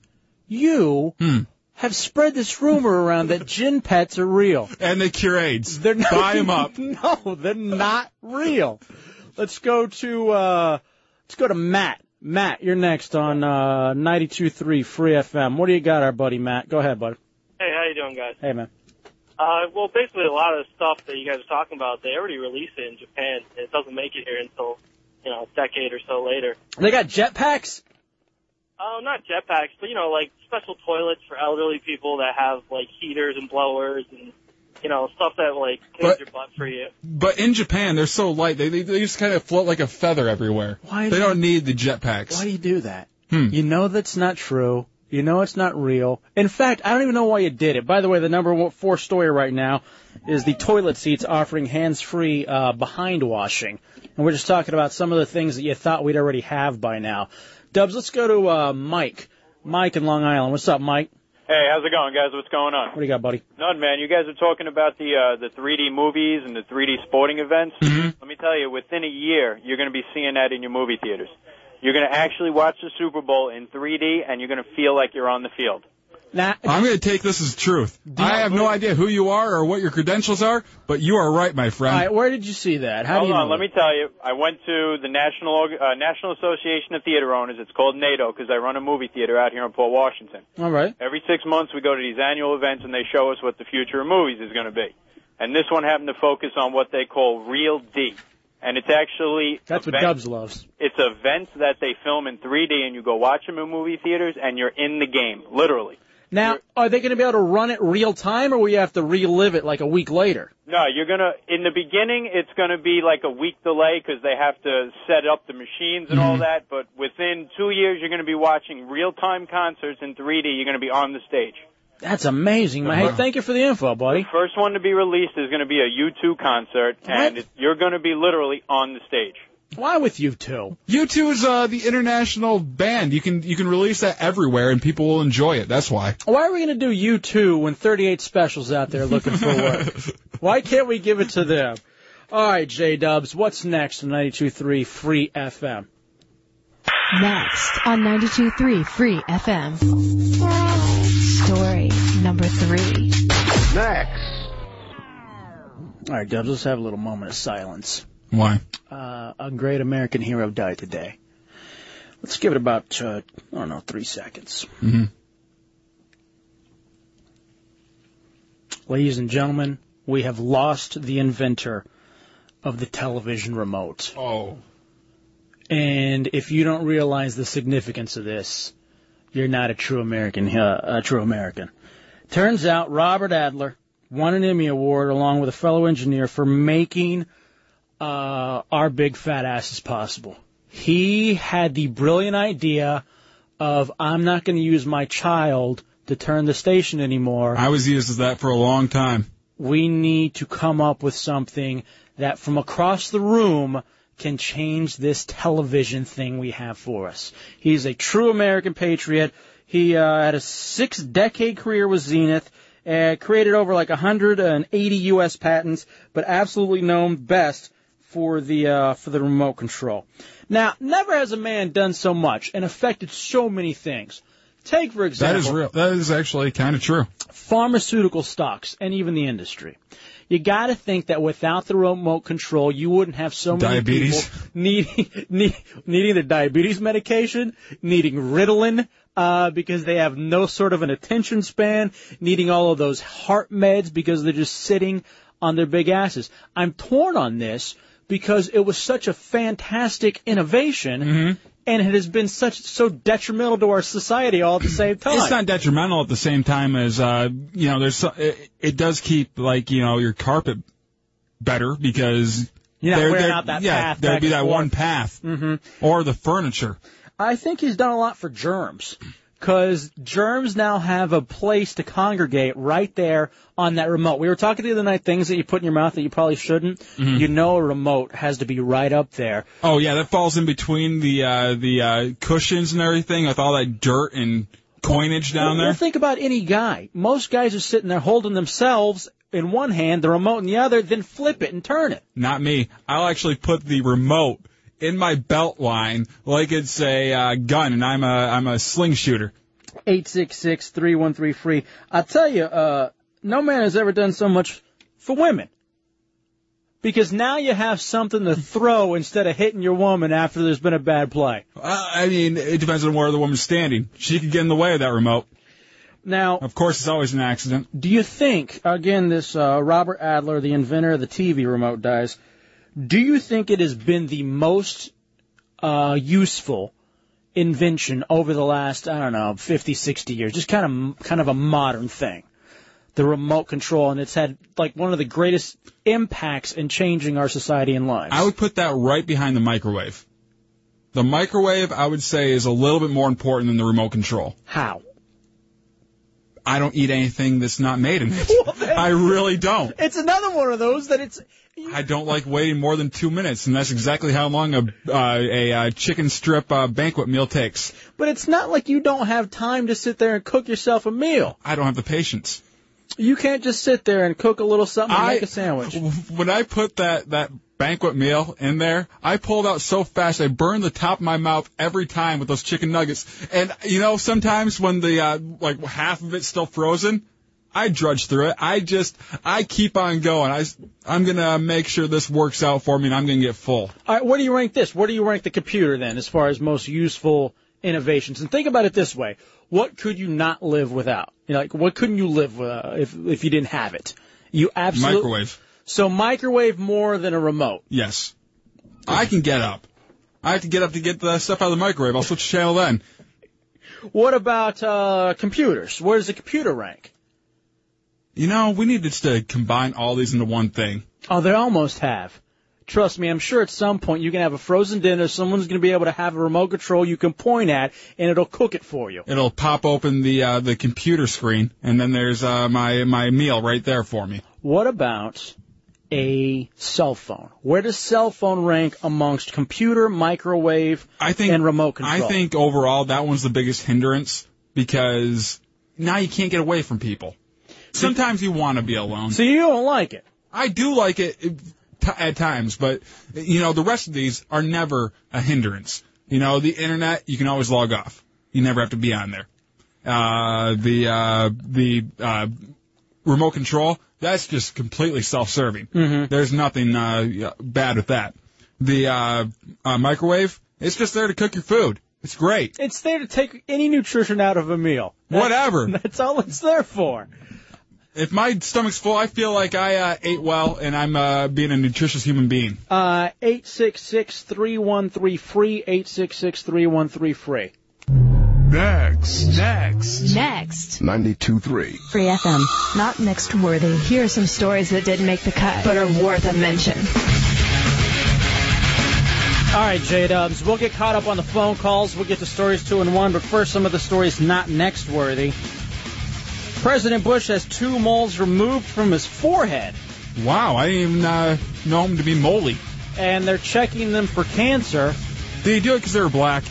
You Hmm. have spread this rumor around that gin pets are real. And they cure AIDS. They're not, Buy 'em up. No, they're not real. Let's go to uh let's go to Matt. Matt, you're next on uh 92.3 Free FM. What do you got, our buddy Matt? Go ahead, buddy. Hey, how you doing, guys? Hey, man. Uh, well, basically, a lot of the stuff that you guys are talking about, they already released it in Japan. and It doesn't make it here until, you know, a decade or so later. They got jetpacks. Oh, not jetpacks, but you know, like special toilets for elderly people that have like heaters and blowers and you know stuff that like cleans But- your butt for you. But in Japan, they're so light. They they, they just kind of float like a feather everywhere. Why They do- don't need the jetpacks. Why do you do that? Hmm. You know that's not true. You know it's not real. In fact, I don't even know why you did it. By the way, the number one, four story right now is the toilet seats offering hands-free uh, behind washing, and we're just talking about some of the things that you thought we'd already have by now. Dubs, let's go to uh, Mike. Mike in Long Island. What's up, Mike? Hey, how's it going, guys? What's going on? What do you got, buddy? None, man. You guys are talking about the uh, the 3D movies and the 3D sporting events. Let me tell you, within a year, you're going to be seeing that in your movie theaters. You're going to actually watch the Super Bowl in 3D, and you're going to feel like you're on the field. Now, I'm going to take this as truth. I have no idea who you are or what your credentials are, but you are right, my friend. All right, where did you see that? How Hold do you on, know let me tell you. I went to the National uh, National Association of Theater Owners. It's called NATO because I run a movie theater out here in Port Washington. All right. Every six months, we go to these annual events and they show us what the future of movies is going to be. And this one happened to focus on what they call Real D. And it's actually That's what event- Dubs loves. It's events that they film in 3D, and you go watch them in movie theaters, and you're in the game, literally. Now, are they going to be able to run it real time, or will you have to relive it like a week later? No, you're gonna. In the beginning, it's gonna be like a week delay because they have to set up the machines and all mm-hmm. that. But within two years, you're gonna be watching real-time concerts in 3D. You're gonna be on the stage. That's amazing, man. Hey, uh-huh. thank you for the info, buddy. First one to be released is gonna be a U2 concert, and you're gonna be literally on the stage. Why with you two? U2 is uh, the international band. You can you can release that everywhere and people will enjoy it. That's why. Why are we going to do U2 when 38 Special's out there looking for work? Why can't we give it to them? All right, J Dubs, what's next on 92.3 Free FM? Next on 92.3 Free FM. Story number three. Next. All right, Dubs, let's have a little moment of silence. Why? Uh, a great American hero died today. Let's give it about, uh, I don't know, three seconds. Mm-hmm. Ladies and gentlemen, we have lost the inventor of the television remote. Oh. And if you don't realize the significance of this, you're not a true American. Uh, a true American. Turns out Robert Adler won an Emmy Award along with a fellow engineer for making uh, our big fat ass asses possible. He had the brilliant idea of I'm not going to use my child to turn the station anymore. I was used as that for a long time. We need to come up with something that from across the room can change this television thing we have for us. He's a true American patriot. He uh, had a six-decade career with Zenith, uh, created over like 180 U.S. patents, but absolutely known best for the uh, for the remote control. Now, never has a man done so much and affected so many things. Take for example, That is real. That is actually kind of true. pharmaceutical stocks and even the industry. You got to think that without the remote control, you wouldn't have so many Diabetes. people needing need, needing the diabetes medication, needing Ritalin uh, because they have no sort of an attention span, needing all of those heart meds because they're just sitting on their big asses. I'm torn on this because it was such a fantastic innovation. Mm-hmm. And it has been such so detrimental to our society all at the same time. It's not detrimental at the same time as uh, you know. There's so- it, it does keep like you know your carpet better because not there- wearing there- out that yeah, path there'd be that forth. one path Mhm. or the furniture. I think he's done a lot for germs. Because germs now have a place to congregate right there on that remote. We were talking the other night, things that you put in your mouth that you probably shouldn't. Mhm. You know a remote has to be right up there. Oh yeah, that falls in between the uh, the uh, cushions and everything with all that dirt and coinage down Well, there. think about any guy. Most guys are sitting there holding themselves in one hand, the remote in the other, then flip it and turn it. Not me. I'll actually put the remote in my belt line like it's a uh, gun, and I'm a I'm a sling shooter. Eight six six three one three free. I tell you, uh, no man has ever done so much for women. Because now you have something to throw instead of hitting your woman after there's been a bad play. Uh, I mean, it depends on where the woman's standing. She could get in the way of that remote. Now, of course, it's always an accident. Do you think, again, this uh, Robert Adler, the inventor of the TV remote, dies? Do you think it has been the most uh, useful invention over the last, I don't know, 50, 60 years? Just kind of, kind of a modern thing. The remote control, and it's had like one of the greatest impacts in changing our society and lives. I would put that right behind the microwave. The microwave, I would say, is a little bit more important than the remote control. How? I don't eat anything that's not made in it. I really don't. It's another one of those that it's I don't like waiting more than two minutes, and that's exactly how long a uh, a uh, chicken strip uh, banquet meal takes. But it's not like you don't have time to sit there and cook yourself a meal. I don't have the patience. You can't just sit there and cook a little something and I- make a sandwich. When I put that that banquet meal in there, I pulled out so fast I burned the top of my mouth every time with those chicken nuggets. And you know, sometimes when the uh, like half of it's still frozen, I drudge through it. I just I keep on going. I I'm gonna make sure this works out for me, and I'm gonna get full. All right, where do you rank this? Where do you rank the computer then, as far as most useful innovations? And think about it this way: what could you not live without? You know, like what couldn't you live uh, if if you didn't have it? You absolutely Microwave. So microwave more than a remote. Yes, I can get up. I have to get up to get the stuff out of the microwave. I'll switch channel then. What about uh, computers? Where does the computer rank? You know, we need just to combine all these into one thing. Oh, they almost have. Trust me, I'm sure at some point you can have a frozen dinner. Someone's going to be able to have a remote control you can point at, and it'll cook it for you. It'll pop open the uh, the computer screen, and then there's uh, my my meal right there for me. What about a cell phone? Where does cell phone rank amongst computer, microwave, I think, and remote control? I think overall that one's the biggest hindrance because now you can't get away from people. Sometimes you want to be alone. So you don't like it? I do like it t- at times, but you know the rest of these are never a hindrance. You know the internet, you can always log off. You never have to be on there. Uh, the uh, the uh, remote control, that's just completely self-serving. Mhm. There's nothing uh, bad with that. The uh, uh, microwave, it's just there to cook your food. It's great. It's there to take any nutrition out of a meal. That- Whatever. That's all it's there for. If my stomach's full, I feel like I uh, ate well and I'm uh, being a nutritious human being. Uh, 866-313 free, 866-313 free. Next. Next. Next. 92.3. Free FM. Not next worthy. Here are some stories that didn't make the cut, but are worth a mention. All right, J Dubs. We'll get caught up on the phone calls. We'll get to stories two and one, but first, some of the stories not next worthy. President Bush has two moles removed from his forehead, Wow, I didn't even uh, know him to be moly. and they're checking them for cancer. Did he do it because they were black?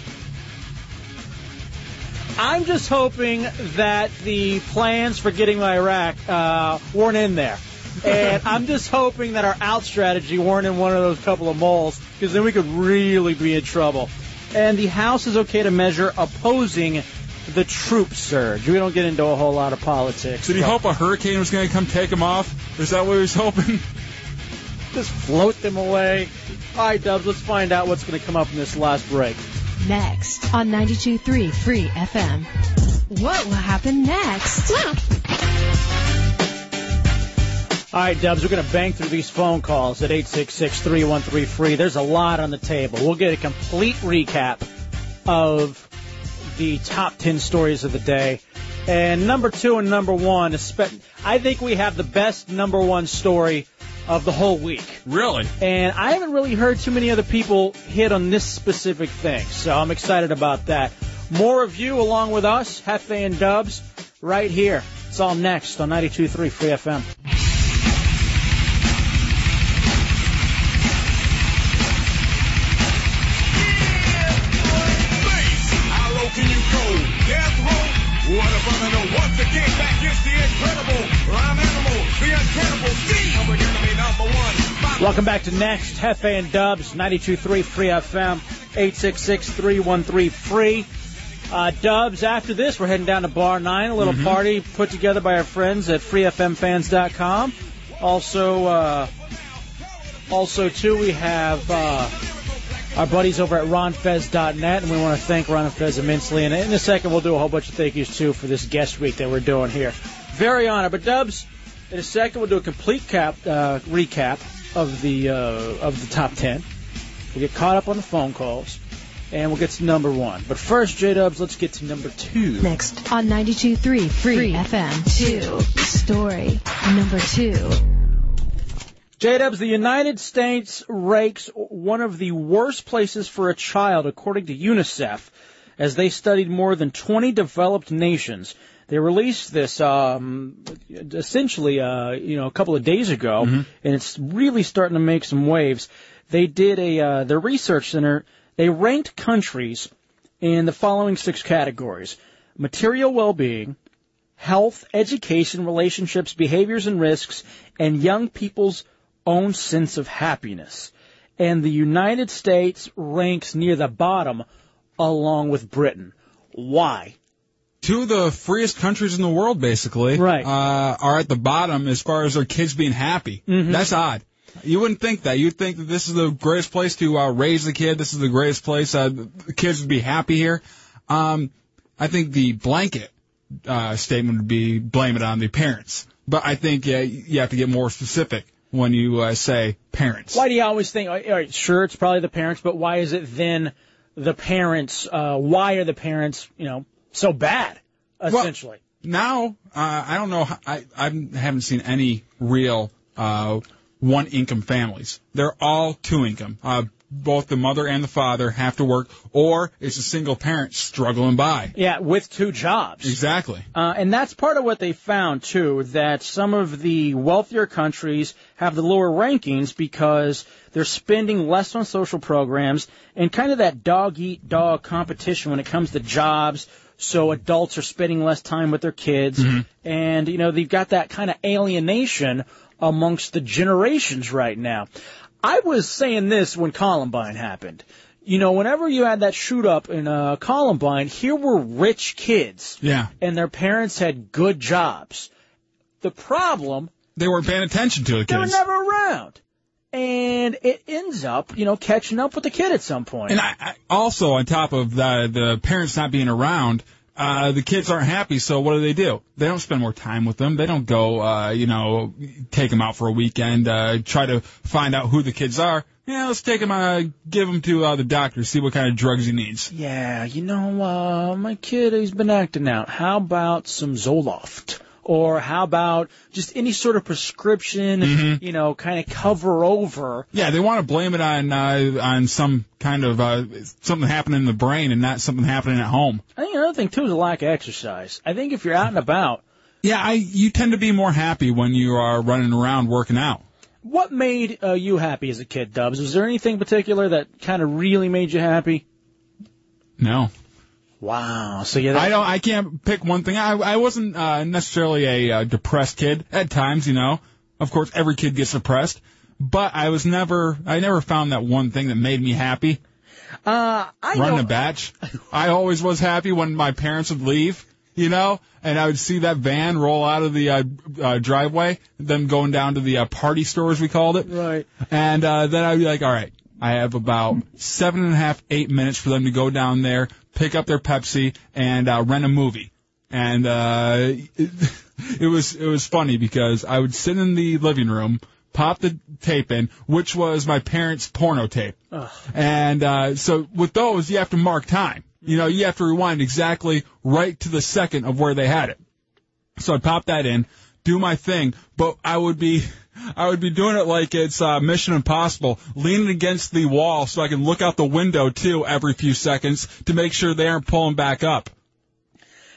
I'm just hoping that the plans for getting to Iraq uh, weren't in there. And I'm just hoping that our out strategy weren't in one of those couple of moles, because then we could really be in trouble. And the House is okay to measure opposing the troop surge. We don't get into a whole lot of politics. Did he hope a hurricane was going to come take him off? Is that what he was hoping? Just float them away. All right, Dubs, let's find out what's going to come up in this last break. Next on 92.3 Free FM. What will happen next? All right, Dubs, we're going to bang through these phone calls at 866 free There's a lot on the table. We'll get a complete recap of the top 10 stories of the day. And number two and number one, I think we have the best number one story of the whole week. Really? And I haven't really heard too many other people hit on this specific thing, so I'm excited about that. More of you along with us, Jefe and Dubs, right here. It's all next on 92.3 Free FM. Incredible. Rhyme animal, the uncannibal. Steve, public enemy number one. Welcome back to Next, Jefe and Dubs, 92.3 Free FM, 866-313 Free. Uh, Dubs, after this, we're heading down to Bar 9, a little Mhm. party put together by our friends at freefmfans.com. Also, uh, also too, we have uh, our buddies over at ronfez.net, and we want to thank Ron and Fez immensely. And in a second, we'll do a whole bunch of thank yous too for this guest week that we're doing here. Very honored. But Dubs, in a second, we'll do a complete cap uh, recap of the uh, of the top ten. We'll get caught up on the phone calls, and we'll get to number one. But first, J Dubs, let's get to number two. Next on 92.3 Free, FM. Two. Story number two. J-Dubs, the United States ranks one of the worst places for a child, according to UNICEF. as they studied more than 20 developed nations. They released this um, essentially, uh, you know, a couple of days ago, and it's really starting to make some waves. They did a uh, their research center. They ranked countries in the following six categories: material well-being, health, education, relationships, behaviors and risks, and young people's own sense of happiness. And the United States ranks near the bottom along with Britain. Why? Two of the freest countries in the world, basically, Right. uh, are at the bottom as far as their kids being happy. Mhm. That's odd. You wouldn't think that. You'd think that this is the greatest place to uh, raise the kid. This is the greatest place. Uh, the kids would be happy here. Um, I think the blanket uh, statement would be blame it on the parents. But I think uh, you have to get more specific when you uh, say parents. Why do you always think, all right, sure, it's probably the parents, but why is it then the parents, uh, why are the parents, you know, so bad, essentially? now uh, I don't know. I I haven't seen any real uh, one income families. They're all two income. Uh, both the mother and the father have to work, or it's a single parent struggling by. yeah, with two jobs. Exactly. Uh, and that's part of what they found too, that some of the wealthier countries have the lower rankings because they're spending less on social programs and kind of that dog eat dog competition when it comes to jobs. So adults are spending less time with their kids and, you know, they've got that kind of alienation amongst the generations right now. I was saying this when Columbine happened. You know, whenever you had that shoot up in uh, Columbine, here were rich kids Yeah. and their parents had good jobs. The problem, They weren't paying attention to the they were kids. never around. And it ends up, you know, catching up with the kid at some point. And I, I also on top of the the parents not being around, uh, the kids aren't happy. So what do they do? They don't spend more time with them. They don't go, uh, you know, take them out for a weekend, uh, try to find out who the kids are. Yeah, let's take him, uh, give him to uh, the doctor, see what kind of drugs he needs. yeah, you know, uh, my kid, he's been acting out. How about some Zoloft? Or how about just any sort of prescription, Mhm. you know, kind of cover over Yeah, they want to blame it on uh, on some kind of uh, something happening in the brain and not something happening at home. I think another thing too is a lack of exercise. I think if you're out and about, Yeah, I you tend to be more happy when you are running around working out. what made uh, you happy as a kid, Dubs? Was there anything particular that kind of really made you happy? No. Wow. So yeah, I don't. I can't pick one thing. I I wasn't uh, necessarily a uh, depressed kid at times. You know, of course, every kid gets depressed, but I was never. I never found that one thing that made me happy. Uh, I Running know. a batch. I always was happy when my parents would leave. You know, and I would see that van roll out of the uh, uh, driveway, them going down to the uh, party store, as we called it. Right. And uh, then I'd be like, all right, I have about seven and a half, eight minutes for them to go down there, pick up their Pepsi, and uh, rent a movie. And uh, it, it was it was funny because I would sit in the living room, pop the tape in, which was my parents' porno tape. Ugh. And uh, so with those, you have to mark time. You know, you have to rewind exactly right to the second of where they had it. So I'd pop that in, do my thing, but I would be, I would be doing it like it's uh, Mission Impossible, leaning against the wall so I can look out the window too every few seconds to make sure they aren't pulling back up.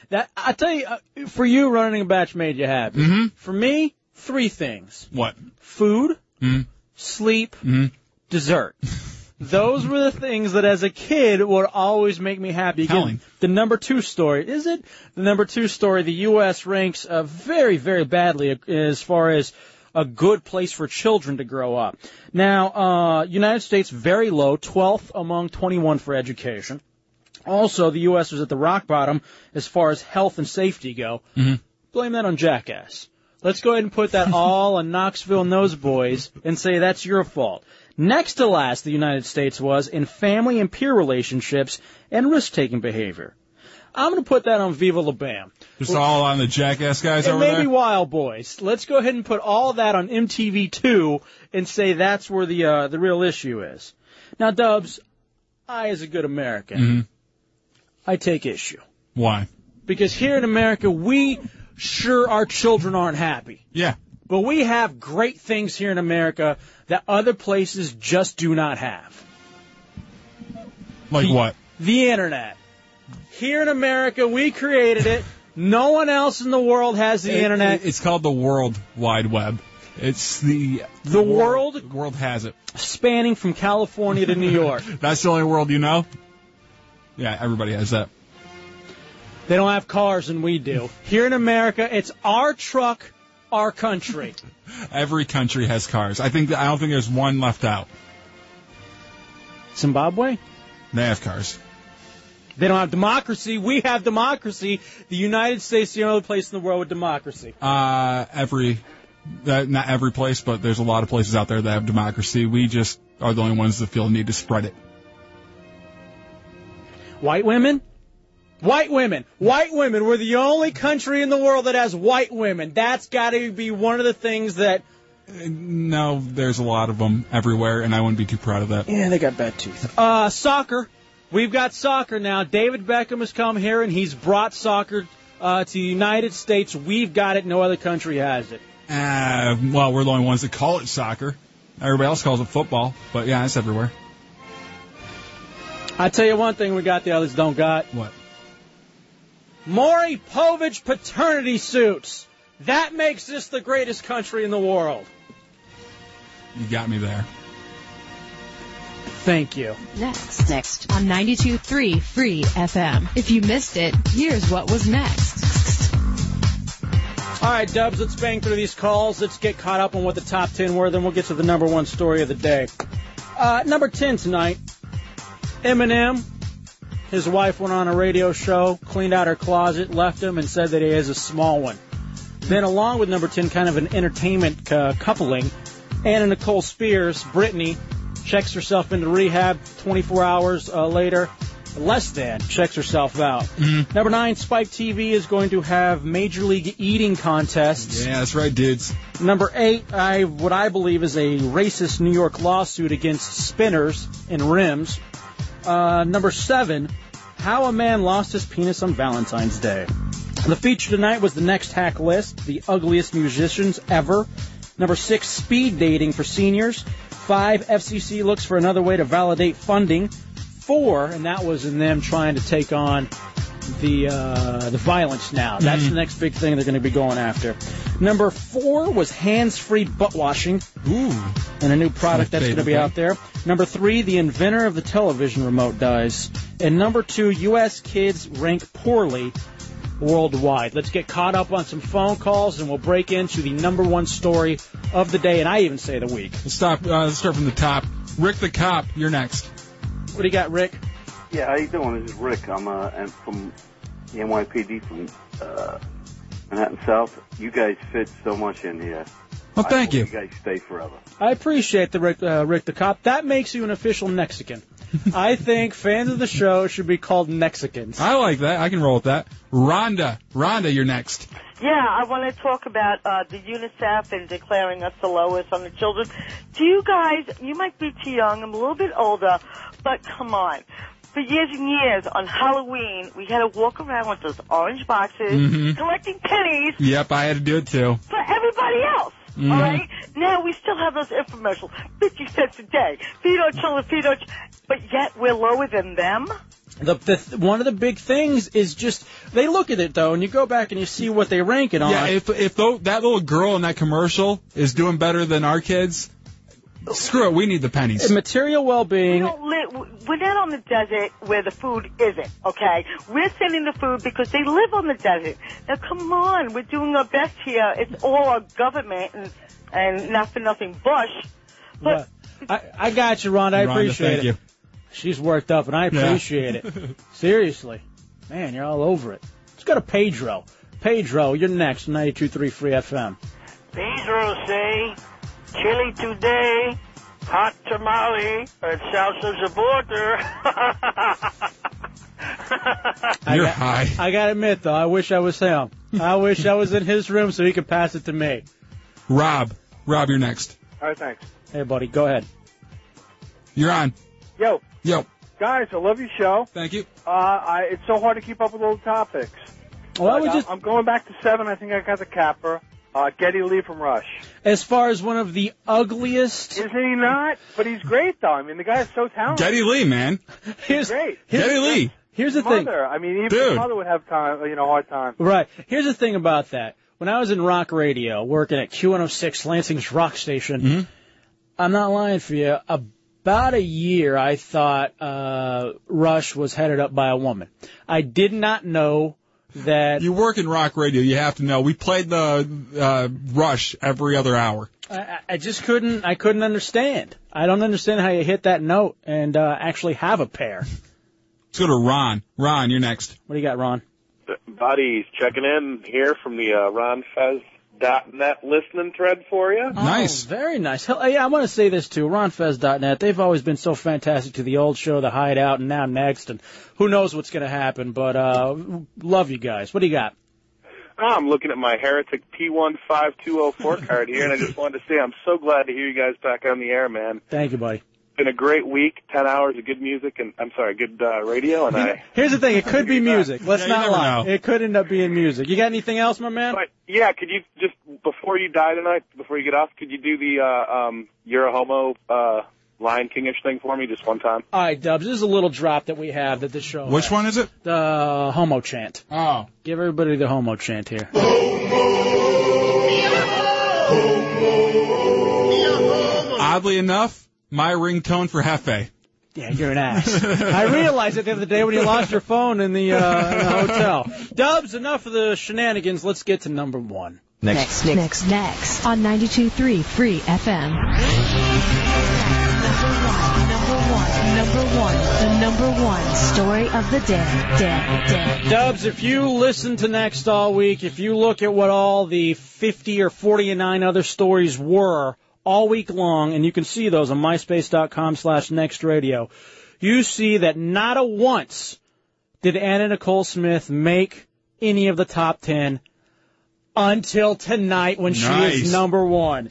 That I tell you, uh, for you, running a batch made you happy. Mhm. For me, three things: What? food, Mhm. sleep, Mhm. dessert. Those were the things that, as a kid, would always make me happy. Again, the number two story is it? The number two story. The U.S. ranks uh, very, very badly as far as a good place for children to grow up. Now, uh, United States very low, 12th among 21 for education. Also, the U.S. was at the rock bottom as far as health and safety go. Mhm. Blame that on Jackass. Let's go ahead and put that all on Knoxville and those boys and say that's your fault. Next to last, the United States was in family and peer relationships and risk-taking behavior. I'm going to put that on Viva La Bam. Just all on the jackass guys And over maybe there. Wildboyz. Let's go ahead and put all that on MTV2 and say that's where the uh, the real issue is. Now, Dubs, I, as a good American, Mhm. I take issue Why? because here in America, we sure our children aren't happy. Yeah. But we have great things here in America that other places just do not have. Like what? The internet, Here in America, we created it. No one else in the world has the It- internet. It's called the World Wide Web. It's the The world The world has it. spanning from California to New York. That's the only world you know. Yeah, everybody has that. They don't have cars and we do. Here in America, it's our truck, our country. Every country has cars. I think I don't think there's one left out. Zimbabwe? They have cars. They don't have democracy. We have democracy. The United States is the only place in the world with democracy. Uh, every, uh, not every place, but there's a lot of places out there that have democracy. We just are the only ones that feel the need to spread it. White women? White women. White women. We're the only country in the world that has white women. That's got to be one of the things that. No, there's a lot of them everywhere, and I wouldn't be too proud of that. Yeah, they got bad teeth. Uh, soccer. We've got soccer now. David Beckham has come here and he's brought soccer uh, to the United States. We've got it. No other country has it. Uh, well, we're the only ones that call it soccer. Everybody else calls it football, but yeah, it's everywhere. I tell you one thing we got the others don't got. What? Maury Povich paternity suits. That makes this the greatest country in the world. You got me there. Thank you. Next, next on 92.3 Free FM. If you missed it, here's what was next. All right, Dubs, let's bang through these calls. Let's get caught up on what the top 10 were, then we'll get to the number one story of the day. Uh, number 10 tonight Eminem. His wife went on a radio show, cleaned out her closet, left him, and said that he has a small one. Then, along with number 10, kind of an entertainment uh, coupling, Anna Nicole Spears, Britney, checks herself into rehab 24 hours uh, later. Less than checks herself out. Number nine, Spike TV is going to have Major League Eating contests. Yeah, that's right, dudes. Number eight, I what I believe is a racist New York lawsuit against spinners and rims. Uh, number seven, how a man lost his penis on Valentine's Day. The feature tonight was the next hack list, the ugliest musicians ever. Number six, speed dating for seniors. Five, FCC looks for another way to validate funding. Four, and that was in them trying to take on the uh, the violence now. That's Mhm. the next big thing they're going to be going after. Number four was hands-free butt washing. Ooh. And a new product My that's going to be out there. Number three, the inventor of the television remote dies. And number two, U.S. kids rank poorly worldwide. Let's get caught up on some phone calls and we'll break into the number one story of the day, and I even say the week. Let's stop. Uh, let's start from the top. Rick the cop, you're next. What do you got, Rick? Yeah, how you doing? This is Rick. I'm uh, I'm from the NYPD from uh, Manhattan South. You guys fit so much in here. Well, thank I you. You guys stay forever. I appreciate the Rick, uh, Rick the Cop. That makes you an official Mexican. I think fans of the show should be called Mexicans. I like that. I can roll with that. Rhonda, Rhonda, you're next. Yeah, I want to talk about uh, the UNICEF and declaring us the lowest on the children. Do you guys, you might be too young, I'm a little bit older, but come on. For years and years, on Halloween, we had to walk around with those orange boxes, Mhm. collecting pennies Yep, I had to do it too. for everybody else. Mhm. All right? Now we still have those infomercials. 50 cents a day. Feed our children, feed our ch- But yet we're lower than them? The, the one of the big things is just they look at it though, and you go back and you see what they rank it on. Yeah, if if tho- that little girl in that commercial is doing better than our kids, screw it. We need the pennies. material well-being. We don't li- we're not on the desert where the food isn't, okay? We're sending the food because they live on the desert. Now, come on, we're doing our best here. It's all our government and, and not for nothing Bush. But I, I got you, Rhonda. I Rhonda, appreciate thank it. you. She's worked up, and I Yeah. appreciate it. Seriously, man, you're all over it. Let's go to Pedro. Pedro, you're next. 92.3 Free FM. Pedro say, chili today, hot tamale, and salsa supporter. I You're got, high. I gotta admit though, I wish I was him. I wish I was in his room so he could pass it to me. Rob, Rob, you're next. All right, thanks. Hey, buddy, go ahead. You're on. Yo, Yo, guys, I love your show. thank you. Uh, I, it's so hard to keep up with all the topics. Well, I would I- just, I'm going back to seven. I think I got the capper. Uh, Geddy Lee from Rush. as far as one of the ugliest. Isn't he not? But he's great, though. I mean, the guy is so talented. Geddy Lee, man. Here's, great. here's- Geddy Lee. Here's the thing. Mother, I mean, even Dude. the mother would have time, you know, hard time. Right. Here's the thing about that. When I was in rock radio, working at Q106 Lansing's rock station, Mm-hmm. I'm not lying for you. About a year, I thought uh, Rush was headed up by a woman. I did not know that. You work in rock radio, you have to know. We played the uh, Rush every other hour. I, I- I just couldn't. I couldn't understand. I don't understand how you hit that note and uh, actually have a pair. Let's go to Ron. Ron, you're next. What do you got, Ron? Buddy's checking in here from the uh, RonFez.net listening thread for you. Nice. Oh, very nice. Hell, yeah, I want to say this too. RonFez.net, they've always been so fantastic to the old show, The Hideout, and now Next, and who knows what's going to happen, but uh, love you guys. What do you got? Oh, I'm looking at my Heretic P15204 card here, and I just wanted to say I'm so glad to hear you guys back on the air, man. Thank you, buddy. Been a great week, 10 hours of good music, and I'm sorry, good uh, radio, and I. Here's the thing, it could be music. Let's Yeah, not lie. know. It could end up being music. You got anything else, my man? But yeah, could you just before you die tonight, before you get off, could you do the uh, um, "You're a Homo" uh, Lion Kingish thing for me just one time? All right, Dubs, this is a little drop that we have that this show Which has. one is it? The homo chant. Oh. Give everybody the homo chant here. Homo. homo. homo. Oddly enough, my ringtone for Jefe. Yeah, you're an ass. I realized it the other day when you lost your phone in the, uh, in the hotel. Dubs, enough of the shenanigans. Let's get to number one. Next, next, next next on 92.3 Free FM. Number one, number one, the number one story of the day, day, day. Dubs, if you listen to Next all week, if you look at what all the 50 or 49 other stories were all week long, and you can see those on myspace.com slash next radio, you see that not a once did Anna Nicole Smith make any of the top 10 until tonight when she is number one.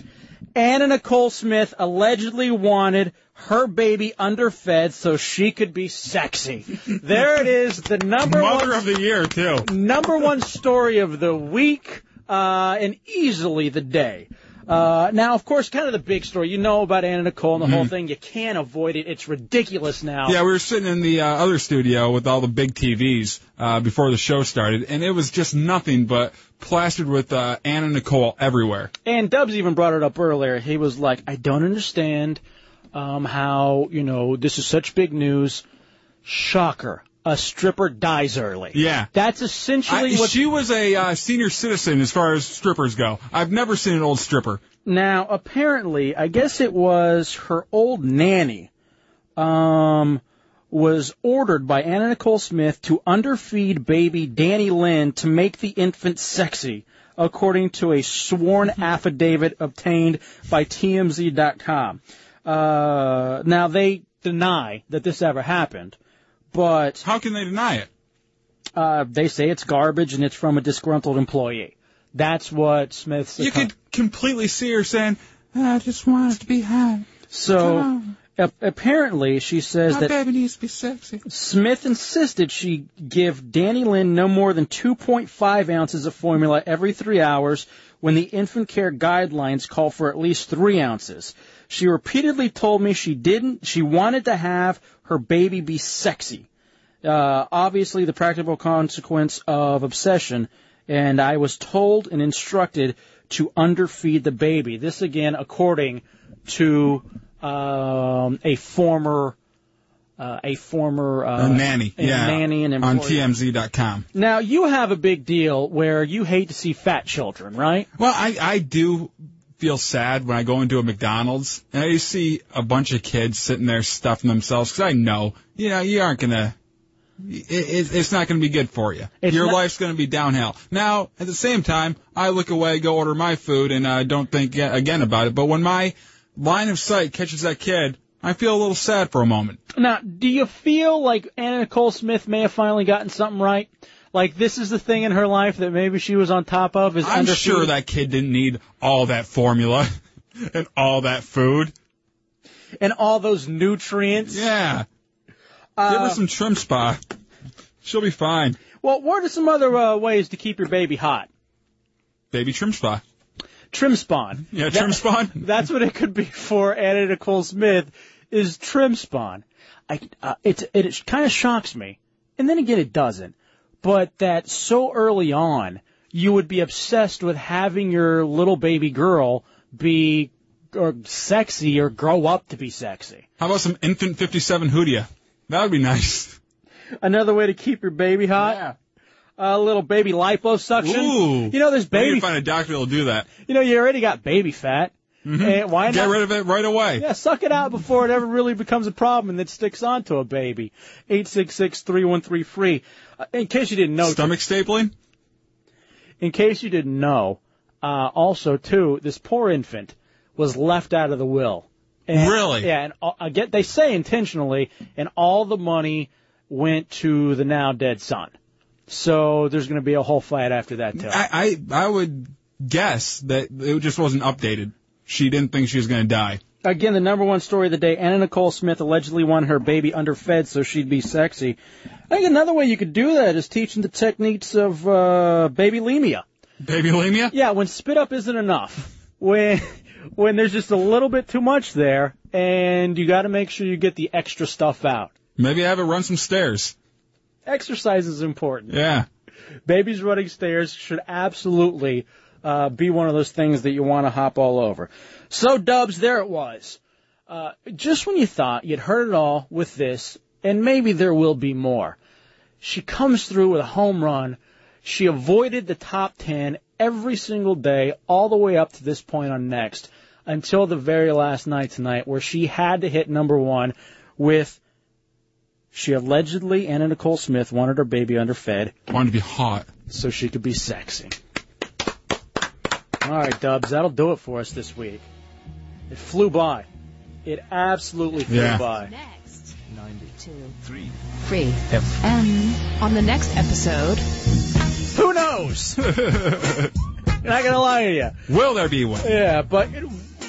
Anna Nicole Smith allegedly wanted her baby underfed so she could be sexy. There it is, the number Mother one of the year, too. number one story of the week, uh, and easily the day. Uh, now, of course, kind of the big story. You know about Anna Nicole and the whole Mhm. thing. You can't avoid it. It's ridiculous now. Yeah, we were sitting in the uh, other studio with all the big TVs uh, before the show started, and it was just nothing but plastered with uh, Anna Nicole everywhere. And Dubs even brought it up earlier. He was like, I don't understand um, how, you know, this is such big news. Shocker. A stripper dies early. Yeah. That's essentially I, what. she was a uh, senior citizen as far as strippers go. I've never seen an old stripper. Now, apparently, I guess it was her old nanny, um, was ordered by Anna Nicole Smith to underfeed baby Dannielynn to make the infant sexy, according to a sworn affidavit obtained by TMZ.com. Uh, now they deny that this ever happened, but how can they deny it? Uh, they say it's garbage and it's from a disgruntled employee. That's what Smith's. You could completely see her saying, "I just want it to be hot." So a- apparently, she says My that baby needs to be sexy. Smith insisted she give Dannielynn no more than 2.5 ounces of formula every three hours when the infant care guidelines call for at least three ounces. She repeatedly told me she didn't, she wanted to have her baby be sexy. Uh, obviously the practical consequence of obsession, and I was told and instructed to underfeed the baby. This again, according to um, a former uh, a former uh, a nanny, a yeah, nanny and on. TMZ.com. Now you have a big deal where you hate to see fat children, right? Well, I I do feel sad when I go into a McDonald's and I see a bunch of kids sitting there stuffing themselves because I know, you know, you aren't gonna. It, it, it's not going to be good for you. It's Your not- life's going to be downhill. Now, at the same time, I look away, go order my food, and I don't think again about it. But when my line of sight catches that kid, I feel a little sad for a moment. Now, do you feel like Anna Nicole Smith may have finally gotten something right? Like this is the thing in her life that maybe she was on top of is I'm sure that kid didn't need all that formula and all that food. and all those nutrients. Yeah. Uh, Give her some TrimSpa. She'll be fine. Well, what are some other uh, ways to keep your baby hot? Baby TrimSpa. Trim spawn. Yeah, trim spawn. That's what it could be for Anna Nicole Smith is trim spawn. I, uh, it, it kind of shocks me and then again, it doesn't. But that so early on, you would be obsessed with having your little baby girl be or sexy or grow up to be sexy. How about some infant 57 hoodia? That would be nice. Another way to keep your baby hot. Yeah. A little baby liposuction. Ooh. You know, there's I need baby. to find a doctor that'll do that. You know, you already got baby fat. And why Mm-hmm. Get not? rid of it right away. Yeah, suck it out before it ever really becomes a problem and it sticks onto a baby. Eight six six three one three free. Uh, In case you didn't know, Stomach stapling. in case you didn't know, uh, also too, this poor infant was left out of the will. And, Really? Yeah, and uh, again, they say intentionally, and all the money went to the now dead son. So there's going to be a whole fight after that too. I, I I would guess that it just wasn't updated. She didn't think she was going to die. Again, the number one story of the day, Anna Nicole Smith allegedly wanted her baby underfed so she'd be sexy. I think another way you could do that is teaching the techniques of uh, babylemia. Babylemia? Yeah, when spit up isn't enough. When when there's just a little bit too much there and you got to make sure you get the extra stuff out. Maybe have her run some stairs. Exercise is important. Yeah. Babies running stairs should absolutely uh, be one of those things that you want to hop all over. So, Dubs, there it was. Uh, just when you thought you'd heard it all with this, and maybe there will be more, she comes through with a home run. She avoided the top 10 every single day, all the way up to this point on Next, until the very last night tonight, where she had to hit number one with she allegedly, Anna Nicole Smith, wanted her baby underfed. Wanted to be hot. So she could be sexy. All right, Dubs, that'll do it for us this week. It flew by. It absolutely flew Yeah. by. Next. 92.3 Free. And on the next episode, Who knows? Not gonna lie to you. Will there be one? Yeah, but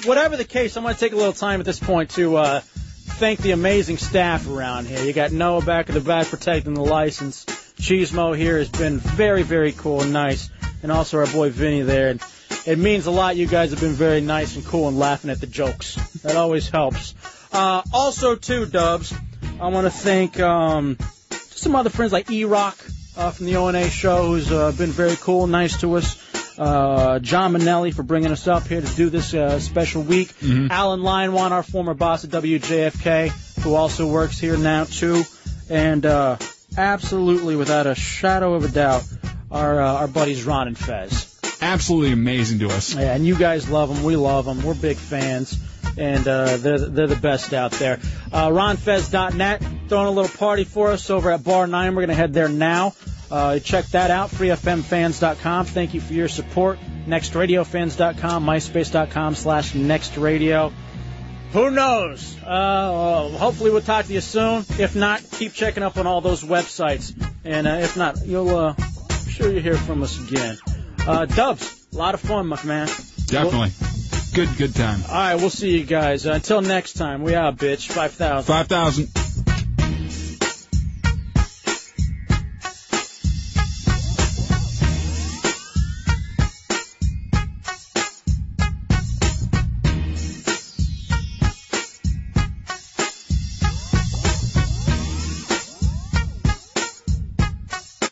whatever the case, I'm going to take a little time at this point to uh, thank the amazing staff around here. You got Noah back at the back protecting the license. Cheesemo here has been very, very cool and nice, and also our boy Vinny there. And it means a lot. You guys have been very nice and cool and laughing at the jokes. That always helps. Uh, also, too, Dubs, I want to thank um, some other friends like E-Rock uh, from the O&A show, who's uh, been very cool and nice to us. Uh, John Mainelli for bringing us up here to do this uh, special week. Alan Leinwand, our former boss at WJFK, who also works here now too, and uh, absolutely, without a shadow of a doubt, our uh, our buddies Ron and Fez. Absolutely amazing to us. Yeah, and you guys love them. We love them. We're big fans, and uh, they're they're the best out there. Uh, RonFez.net throwing a little party for us over at Bar Nine. We're gonna head there now. Uh, check that out. FreeFMFans.com. Thank you for your support. NextRadioFans.com. MySpace.com slash NextRadio. Who knows? Uh, hopefully we'll talk to you soon. If not, keep checking up on all those websites. And uh, if not, you'll uh, I'm sure you'll hear from us again. Uh, Dubs, a lot of fun, my man. Definitely. Good, good time. All right, we'll see you guys. Uh, until next time, we out, bitch. 5,000. 5,000.